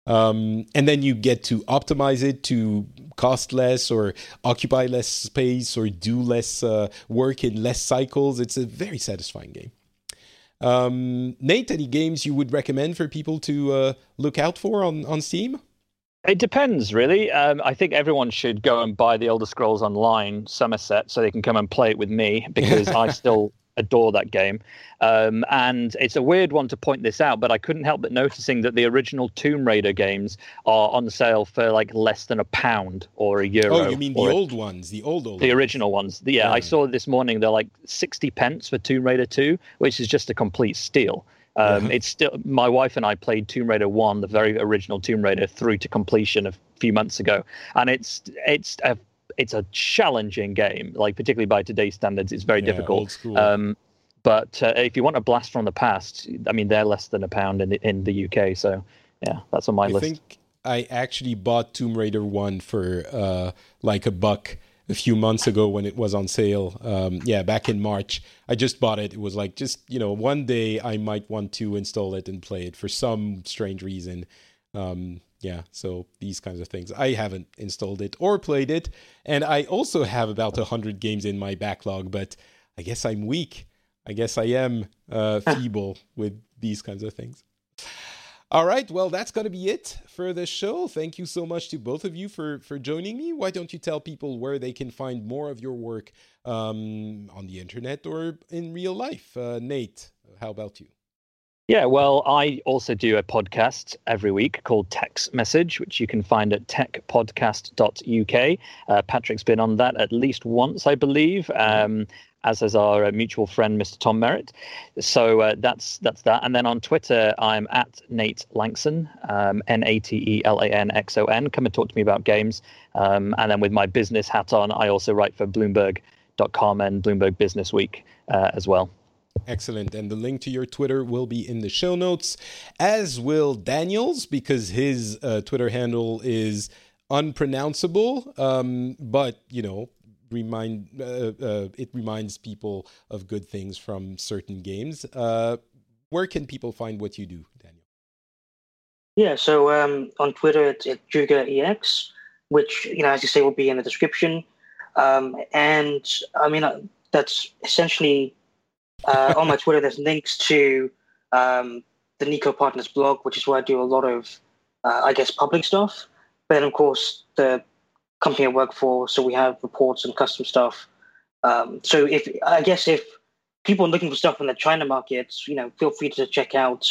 Um, and then you get to optimize it to cost less or occupy less space or do less uh, work in less cycles. It's a very satisfying game. Um, Nate, any games you would recommend for people to uh, look out for on, on Steam? It depends, really. Um, I think everyone should go and buy the Elder Scrolls Online Summerset so they can come and play it with me because I still adore that game. Um, and it's a weird one to point this out, but I couldn't help but noticing that the original Tomb Raider games are on sale for like less than a pound or a euro. Oh, you mean the old ones, the old old. The ones. original ones. Yeah, yeah, I saw this morning they're like sixty pence for Tomb Raider Two, which is just a complete steal. Um, yeah. It's still my wife and I played Tomb Raider One, the very original Tomb Raider, through to completion a few months ago, and it's it's a it's a challenging game, like particularly by today's standards, it's very yeah, difficult. Um, but uh, if you want a blast from the past, I mean, they're less than a pound in the, in the UK. So yeah, that's on my I list. I think I actually bought Tomb Raider one for uh, like a buck a few months ago when it was on sale. Um, yeah, back in March, I just bought it. It was like just you know one day I might want to install it and play it for some strange reason. Um, yeah, so these kinds of things. I haven't installed it or played it, and I also have about a hundred games in my backlog. But I guess I'm weak. I guess I am uh, feeble with these kinds of things. All right, well, that's going to be it for the show. Thank you so much to both of you for for joining me. Why don't you tell people where they can find more of your work um, on the internet or in real life? Uh, Nate, how about you? Yeah, well, I also do a podcast every week called Tech's Message, which you can find at techpodcast.uk. Uh, Patrick's been on that at least once, I believe. Um, as has our uh, mutual friend, Mr. Tom Merritt. So uh, that's that's that. And then on Twitter, I'm at Nate Lanxon, um, N A T E L A N X O N. Come and talk to me about games. Um, and then with my business hat on, I also write for Bloomberg.com and Bloomberg Business Week uh, as well. Excellent. And the link to your Twitter will be in the show notes, as will Daniel's, because his uh, Twitter handle is unpronounceable. Um, but, you know, remind uh, uh, it reminds people of good things from certain games. Uh, where can people find what you do, Daniel? Yeah, so um, on Twitter it's, it's ZhugeEX, which you know, as you say, will be in the description. Um, and I mean, uh, that's essentially uh, on my Twitter. There's links to um, the Niko Partners blog, which is where I do a lot of, uh, I guess, public stuff. But then, of course, the company I work for, so we have reports and custom stuff. Um, so if I guess if people are looking for stuff in the China markets, you know, feel free to check out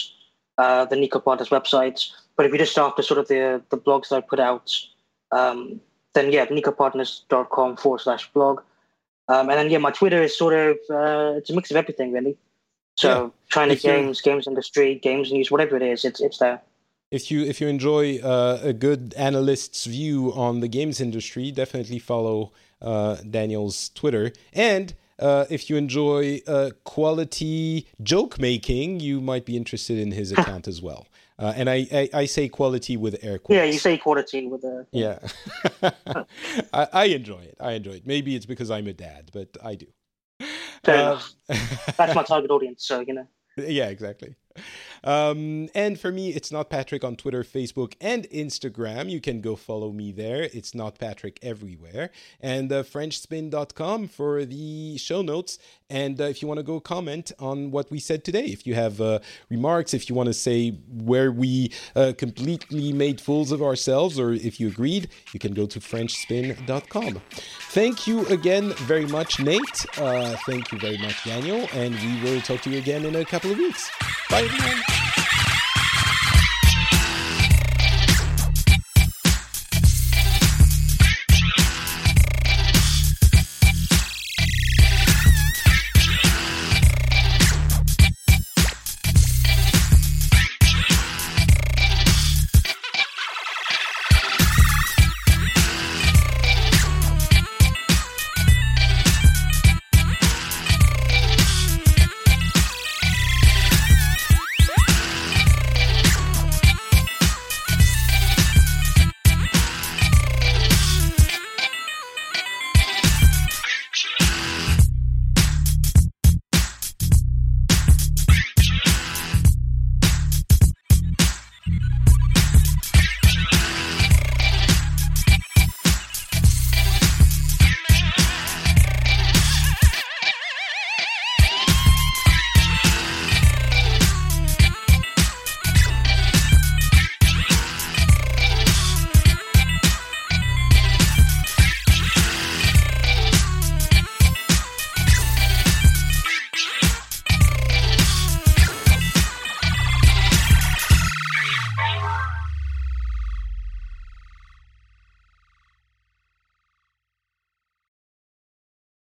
uh, the Niko Partners website. But if you just after sort of the the blogs that I put out, um, then yeah, nikopartners.com forward slash blog. Um, and then yeah, my Twitter is sort of uh, it's a mix of everything really. So yeah. China if games, games industry, games news, whatever it is, it's it's there if you if you enjoy uh, a good analyst's view on the games industry, definitely follow uh, Daniel's Twitter. And uh, if you enjoy uh, quality joke making, you might be interested in his account as well. Uh, and I, I, I, say quality with air quotes. Yeah, you say quality with a. Yeah, I, I, enjoy it. I enjoy it. Maybe it's because I'm a dad, but I do. Fair enough. That's my target audience, so you know. Yeah, exactly. Um, and for me, it's not Patrick on Twitter, Facebook, and Instagram. You can go follow me there. It's not Patrick everywhere. And uh, FrenchSpin.com for the show notes. And uh, if you want to go comment on what we said today, if you have uh, remarks, if you want to say where we uh, completely made fools of ourselves, or if you agreed, you can go to FrenchSpin.com. Thank you again very much, Nate. Uh, thank you very much, Daniel. And we will talk to you again in a couple of weeks. Bye, everyone.